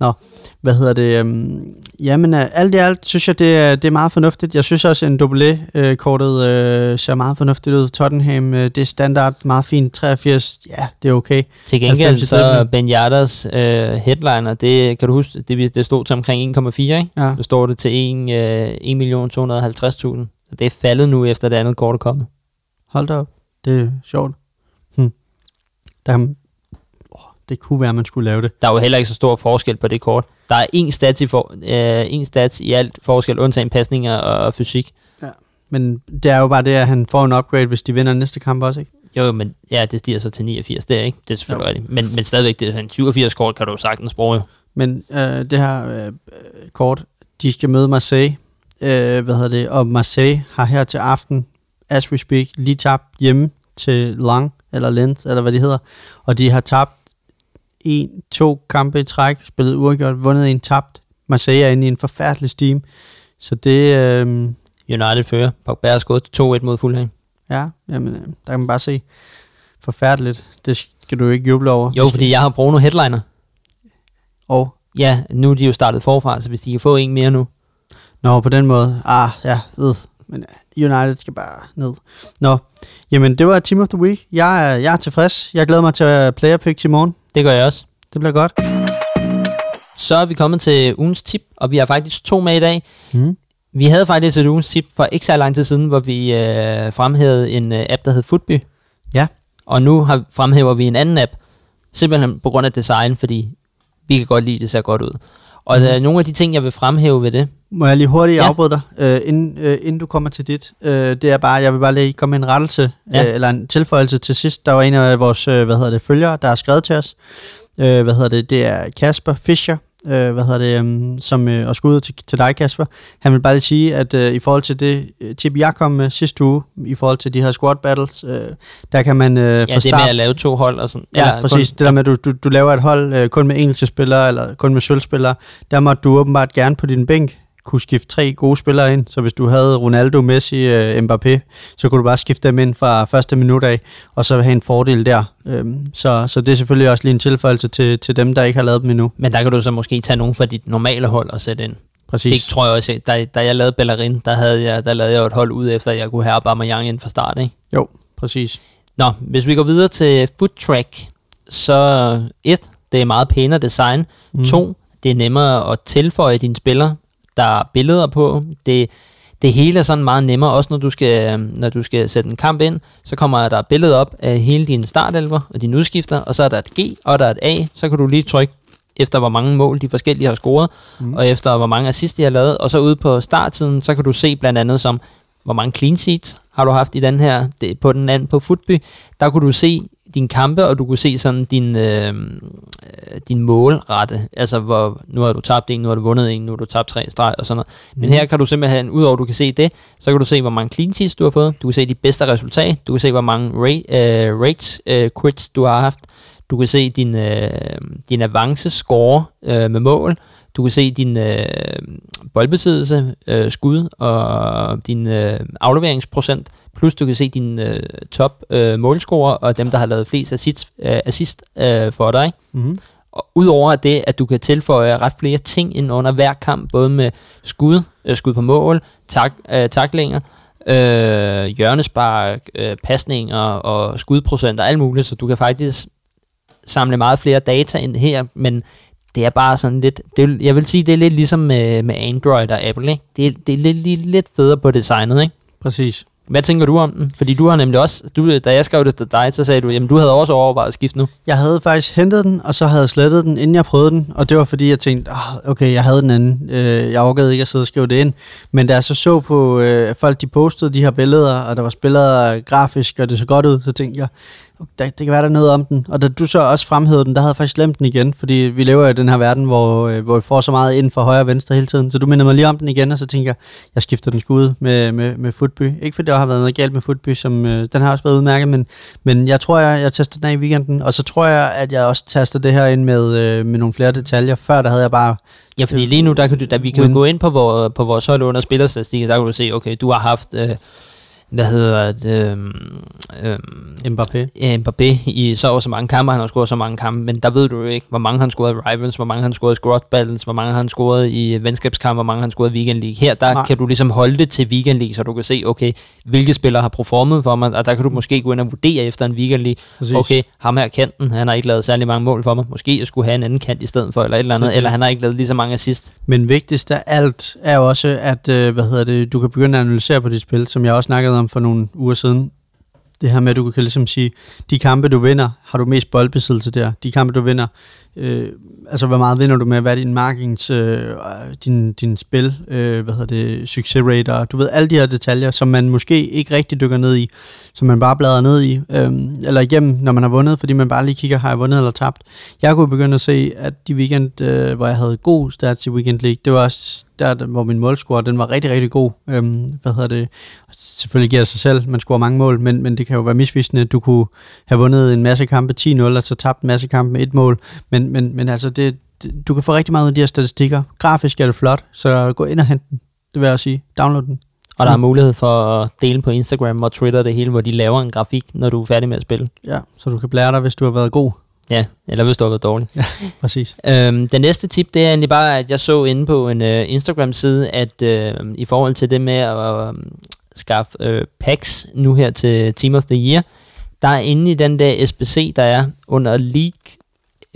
Nå, hvad hedder det? Um, jamen, uh, alt i alt synes jeg, det er, det er meget fornuftigt. Jeg synes også, en doublet-kortet uh, ser meget fornuftigt ud. Tottenham, uh, det er standard, meget fint. 83, ja, det er okay. Til gengæld så Ben Yarders uh, headliner, det kan du huske, det, det stod til omkring 1,4, ikke? Ja. Nu står det til 1, uh, 1.250.000. Så det er faldet nu, efter det andet kort er kommet. Hold da op. Det er sjovt. Hm. Der oh, det kunne være, man skulle lave det. Der er jo heller ikke så stor forskel på det kort. Der er en stats i, for, øh, en stats i alt forskel, undtagen pasninger og fysik. Ja. Men det er jo bare det, at han får en upgrade, hvis de vinder næste kamp også, ikke? Jo, men ja, det stiger så til 89, det er ikke. Det er selvfølgelig jo. rigtigt. Men, men stadigvæk, det er en 87 kort, kan du jo sagtens bruge jo. Men øh, det her øh, kort, de skal møde Marseille, øh, hvad hedder det, og Marseille har her til aften, as we speak, lige tabt hjemme til Lang, eller Lens, eller hvad det hedder, og de har tabt en, to kampe i træk, spillet uafgjort, vundet en tabt. Marseille er inde i en forfærdelig steam, så det... Øh, United fører. Pogba har skået 2-1 mod Fulham. Ja, jamen, øh, der kan man bare se. Forfærdeligt. Det skal du ikke juble over. Jo, fordi jeg har Bruno headliner. Og? Ja, nu er de jo startet forfra, så hvis de kan få en mere nu. Nå, på den måde. Ah, ja, ved. Men United skal bare ned. Nå, jamen det var Team of the Week. Jeg er, jeg er tilfreds. Jeg glæder mig til player pick i morgen. Det gør jeg også. Det bliver godt. Så er vi kommet til ugens tip, og vi har faktisk to med i dag. Mm. Vi havde faktisk et ugens tip for ikke så lang tid siden, hvor vi øh, fremhævede en øh, app, der hed Footby. Ja. Og nu har, fremhæver vi en anden app, simpelthen på grund af design, fordi vi kan godt lide, at det ser godt ud. Og mm. der er nogle af de ting, jeg vil fremhæve ved det. Må jeg lige hurtigt ja. afbryde dig, øh, inden, øh, inden du kommer til dit? Øh, det er bare, jeg vil bare lige komme med en rettelse, ja. øh, eller en tilføjelse til sidst. Der var en af vores, øh, hvad hedder det, følgere, der har skrevet til os. Øh, hvad hedder det, det er Kasper Fischer, øh, hvad hedder det, um, som øh, også ud til, til dig, Kasper. Han vil bare lige sige, at øh, i forhold til det øh, tip, jeg kom med sidste uge, i forhold til de her squad battles, øh, der kan man øh, Ja, det med at lave to hold og sådan. Ja, eller præcis. Kun, det der med, at du, du, du laver et hold øh, kun med engelske spillere, eller kun med sølvspillere, der må du åbenbart gerne på din bænk kunne skifte tre gode spillere ind, så hvis du havde Ronaldo, Messi, uh, Mbappé, så kunne du bare skifte dem ind fra første minut af, og så have en fordel der. Um, så, så det er selvfølgelig også lige en tilføjelse til, til dem, der ikke har lavet dem endnu. Men der kan du så måske tage nogen fra dit normale hold og sætte ind. Præcis. Det tror jeg også, da, da jeg lavede Bellerin, der, havde jeg, der lavede jeg et hold ud efter, at jeg kunne have Aubameyang ind fra start, ikke? Jo, præcis. Nå, hvis vi går videre til Foot Track, så et, det er meget pænere design. Mm. To, det er nemmere at tilføje dine spillere der er billeder på. Det, det hele er sådan meget nemmere, også når du skal, når du skal sætte en kamp ind, så kommer der billeder op af hele dine startelver og dine udskifter, og så er der et G, og der er et A, så kan du lige trykke efter hvor mange mål de forskellige har scoret, mm. og efter hvor mange assist de har lavet, og så ude på starttiden, så kan du se blandt andet som, hvor mange clean sheets har du haft i den her, det, på den anden, på Footby, der kunne du se dine kampe, og du kunne se sådan din, øh, din målrette. Altså, hvor nu har du tabt en, nu har du vundet en, nu har du tabt tre streg og sådan noget. Men mm. her kan du simpelthen, udover at du kan se det, så kan du se, hvor mange clean sheets du har fået. Du kan se de bedste resultat. Du kan se, hvor mange rate, uh, rates, uh, quits du har haft. Du kan se din, uh, din avance score uh, med mål. Du kan se din øh, boldbesiddelse, øh, skud og din øh, afleveringsprocent, plus du kan se din øh, top øh, målscorer og dem, der har lavet flest assist, øh, assist øh, for dig. Mm-hmm. Og udover det, at du kan tilføje ret flere ting ind under hver kamp, både med skud, øh, skud på mål, tak, øh, taklinger, øh, hjørnespark, øh, pasninger og skudprocent og alt muligt, så du kan faktisk samle meget flere data ind her, men det er bare sådan lidt, det, jeg vil sige, det er lidt ligesom med, med Android og Apple, ikke? Det, det er lidt, lidt federe på designet, ikke? Præcis. Hvad tænker du om den? Fordi du har nemlig også, du, da jeg skrev det til dig, så sagde du, jamen du havde også overvejet at skifte nu. Jeg havde faktisk hentet den, og så havde jeg slettet den, inden jeg prøvede den, og det var fordi, jeg tænkte, oh, okay, jeg havde den anden, øh, jeg overgade ikke at sidde og skrive det ind. Men da jeg så så på, øh, folk de postede de her billeder, og der var billeder grafisk, og det så godt ud, så tænkte jeg, der, det kan være, der noget om den. Og da du så også fremhævede den, der havde jeg faktisk glemt den igen, fordi vi lever i den her verden, hvor, øh, hvor vi får så meget ind for højre og venstre hele tiden. Så du minder mig lige om den igen, og så tænker jeg, jeg skifter den skud med, med, med Footby. Ikke fordi der har været noget galt med Footby, som, øh, den har også været udmærket, men, men jeg tror, jeg, jeg tester den af i weekenden, og så tror jeg, at jeg også tester det her ind med, øh, med nogle flere detaljer. Før der havde jeg bare Ja, fordi lige nu, der kan du, der, vi kan jo gå ind på, vores, på vores hold under spillerstatistik, der kan du se, okay, du har haft øh, hvad hedder det, øhm, Mbappé. ja, Mbappé i så og så mange kampe, han har scoret så mange kampe, men der ved du jo ikke, hvor mange han scoret i Rivals, hvor mange han scoret i Squad Battles, hvor mange han scoret i venskabskampe, hvor mange han scoret i Weekend League. Her, der Nej. Kan du ligesom holde det til Weekend League, så du kan se, okay, hvilke spillere har performet for mig, og der kan du måske gå ind og vurdere efter en Weekend League, Præcis. okay, ham her kanten, han har ikke lavet særlig mange mål for mig, måske jeg skulle have en anden kant i stedet for, eller et eller andet, Det det. eller han har ikke lavet lige så mange assist. Men vigtigst af alt er jo også, at øh, hvad hedder det, du kan begynde at analysere på dit spil, som jeg også snakkede om for nogle uger siden. Det her med, at du kan ligesom sige, de kampe, du vinder, har du mest boldbesiddelse der. De kampe, du vinder, øh, altså hvor meget vinder du med, hvad er din markings, øh, din, din spil, øh, hvad hedder det, succesrate, og du ved, alle de her detaljer, som man måske ikke rigtig dykker ned i, som man bare bladrer ned i, øh, eller igennem, når man har vundet, fordi man bare lige kigger, har jeg vundet eller tabt. Jeg kunne begynde at se, at de weekend, øh, hvor jeg havde god stats i Weekend League, det var også der, hvor min målscore, den var rigtig, rigtig god. Øhm, hvad hedder det? Selvfølgelig giver det sig selv, man scorer mange mål, men, men det kan jo være misvisende. Du kunne have vundet en masse kampe 10-0, og så tabt en masse kampe med et mål. Men, men, men altså, det, det, du kan få rigtig meget ud af de her statistikker. Grafisk er det flot, så gå ind og hent den. Det vil jeg sige. Download den. Og der er mulighed for at dele på Instagram og Twitter det hele, hvor de laver en grafik, når du er færdig med at spille. Ja, så du kan blære dig, hvis du har været god. Ja, eller hvis du har været dårlig. Præcis. Øhm, den næste tip, det er egentlig bare, at jeg så inde på en øh, Instagram-side, at øh, i forhold til det med at øh, skaffe øh, packs nu her til Team of the Year, der er inde i den der SBC, der er under League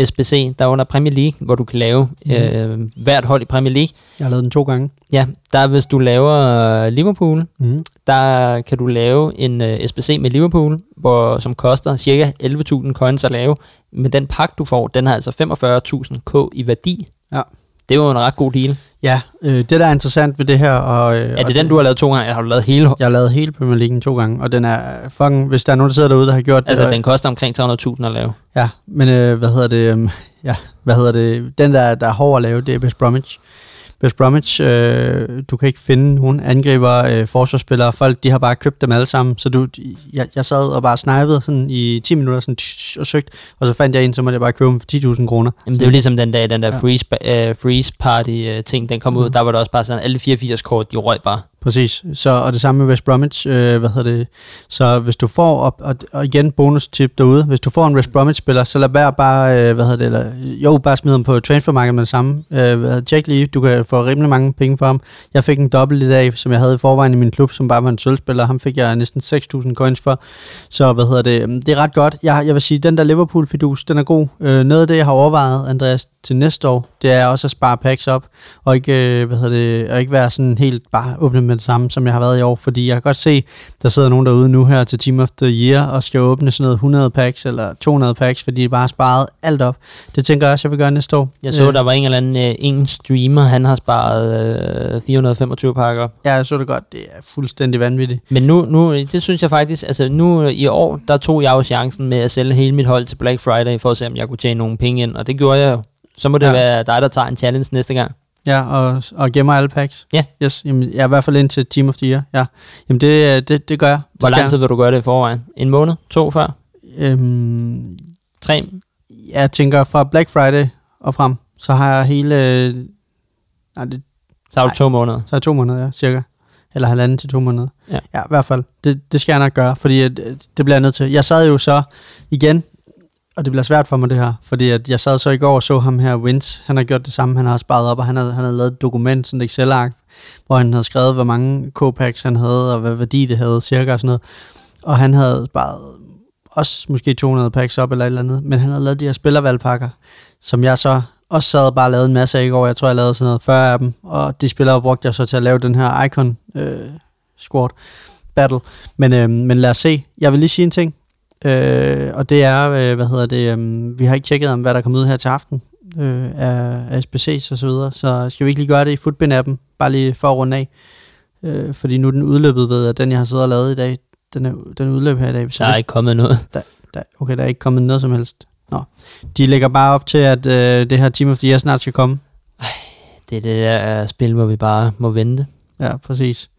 SBC, der er under Premier League, hvor du kan lave øh, hvert hold i Premier League. Jeg har lavet den to gange. Ja, der er, hvis du laver øh, Liverpool, Mm. der kan du lave en uh, SBC med Liverpool, hvor, som koster cirka 11.000 coins at lave. Men den pakke, du får, den har altså 45.000 k i værdi. Ja. Det er jo en ret god deal. Ja, øh, det der er interessant ved det her... Og, øh, Er og det den, du har lavet to gange? Eller har du lavet hele? Jeg har lavet hele Premier League to gange, og den er fucking... Hvis der er nogen, der sidder derude, der har gjort Altså, det... den koster omkring 300.000 at lave. Ja, men øh, hvad hedder det? Øh, ja, hvad hedder det? Den, der, der er hård at lave, det er West Bromwich. West Bromwich, øh, du kan ikke finde nogen angriber, øh, forsvarsspillere, folk, de har bare købt dem alle sammen, så du, jeg, jeg sad og bare snipede sådan i 10 minutter sådan, tsh, og søgte, og så fandt jeg en, så måtte jeg bare købe dem for 10.000 kroner. Jamen, det er jo ligesom den dag, den der Ja. freeze, uh, freeze party uh, ting, den kom ud. Mhm. Der var det også bare sådan, alle 84 kort, de røg bare. Præcis, så, og det samme med West Bromwich, øh, hvad hedder det, så hvis du får, og, og, og igen bonus tip derude, hvis du får en West Bromwich spiller, så lad være bare, øh, hvad hedder det, eller, jo, bare smid ham på transfermarkedet med det samme, øh, hvad hedder det, tjek lige, du kan få rimelig mange penge for ham. Jeg fik en dobbelt i dag, som jeg havde i forvejen i min klub, som bare var en sølvspiller, ham fik jeg næsten 6.000 coins for, så hvad hedder det, mm, det er ret godt. Jeg, jeg vil sige, den der Liverpool-fidus, den er god. Øh, noget af det, jeg har overvejet, Andreas, til næste år, det er også at spare packs op, og ikke, øh, hvad hedder det, og ikke være sådan helt bare åbne med det samme, som jeg har været i år, fordi jeg kan godt se, der sidder nogen derude nu her til Team of the Year, og skal åbne sådan noget 100 packs, eller 200 packs, fordi de bare har sparet alt op. Det tænker jeg også, jeg vil gøre næste år. Jeg så, Øh, der var en eller anden uh, en streamer, han har sparet uh, 425 pakker. Ja, jeg så det godt. Det er fuldstændig vanvittigt. Men nu, nu, det synes jeg faktisk, altså nu øh, i år, der tog jeg jo chancen med at sælge hele mit hold til Black Friday, for at se, om jeg kunne tjene nogle penge ind, og det gjorde jeg jo. Så må det ja. være dig, der tager en challenge næste gang. Ja, og, og gemmer alle packs. Ja. Yes, jamen, jeg er i hvert fald ind til Team of the Year. Ja. Jamen, det, øh, det, det gør jeg. Det Hvor lang tid vil du gøre det i forvejen? En måned? To før? Øhm, Tre? jeg tænker fra Black Friday og frem, så har jeg hele... øh, Nej, det, Så har du to måneder. så er jeg to måneder, ja, cirka. Eller halvanden til to måneder. Ja. ja i hvert fald. Det, det skal jeg nok gøre, fordi at, øh, det bliver jeg nødt til. Jeg sad jo så igen, og det bliver svært for mig det her, fordi at jeg sad så i går og så ham her, Wins, han har gjort det samme, han har sparet op, og han havde, han havde lavet et dokument, sådan et Excel-ark, hvor han havde skrevet, hvor mange K-packs han havde, og hvad værdi det havde, cirka og sådan noget. Og han havde sparet også måske 200 packs op eller et eller andet, men han havde lavet de her spillervalgpakker, som jeg så også sad og bare lavede en masse af i går. Jeg tror, jeg lavede sådan noget 40 af dem, og de spillere brugte jeg så til at lave den her Icon øh, Squad Battle. Men, øh, men lad os se. Jeg vil lige sige en ting, øh, og det er, øh, hvad hedder det, øh, vi har ikke tjekket om, hvad der kommer ud her til aften øh, af, af SBC's og så videre, så skal vi ikke lige gøre det i Footbin-appen, bare lige for at runde af. Øh, fordi nu er den udløbet ved, at den, jeg har siddet og lavet i dag, den er, den er udløbet her i dag. Så Der er ikke kommet noget. <laughs> der, okay, der er ikke kommet noget som helst. Nå. De lægger bare op til, at øh, det her Team of the Year snart skal komme. Det er det der spil, hvor vi bare må vente. Ja, præcis.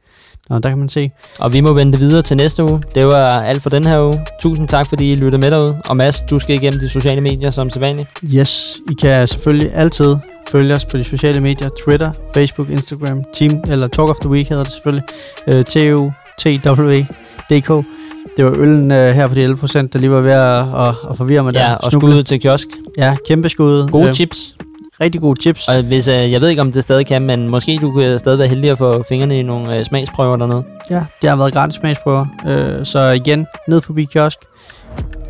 Nå, der kan man se. Og vi må vente videre til næste uge. Det var alt for den her uge. Tusind tak, fordi I lyttede med derude. Og Mads, du skal igennem de sociale medier som sædvanligt. Yes, I kan selvfølgelig altid følge os på de sociale medier. Twitter, Facebook, Instagram, Team, eller Talk of the Week hedder det selvfølgelig. Øh, TU, TW, DK. det var øllen øh, her på de 11 procent, der lige var ved at, at, at forvirre mig Ja, der. og Snuble. skud til kiosk. Ja, kæmpe skud. Gode Øh, chips. Rigtig gode chips. Og hvis, øh, jeg ved ikke, om det stadig kan, men måske du kan stadig være heldig at få fingrene i nogle øh, smagsprøver dernede. Ja, det har været gratis smagsprøver. Øh, så igen, ned forbi kiosk.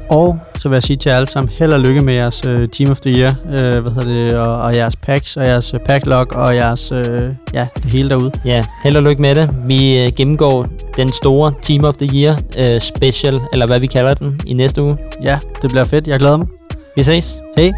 Og så vil jeg sige til jer alle sammen, held og lykke med jeres øh, Team of the Year, øh, hvad hedder det, og, og jeres packs, og jeres øh, packlog, og jeres, øh, ja, det hele derude. Ja, held og lykke med det. Vi øh, gennemgår den store Team of the Year øh, special, eller hvad vi kalder den, i næste uge. Ja, det bliver fedt. Jeg glæder mig. Vi ses. Hej.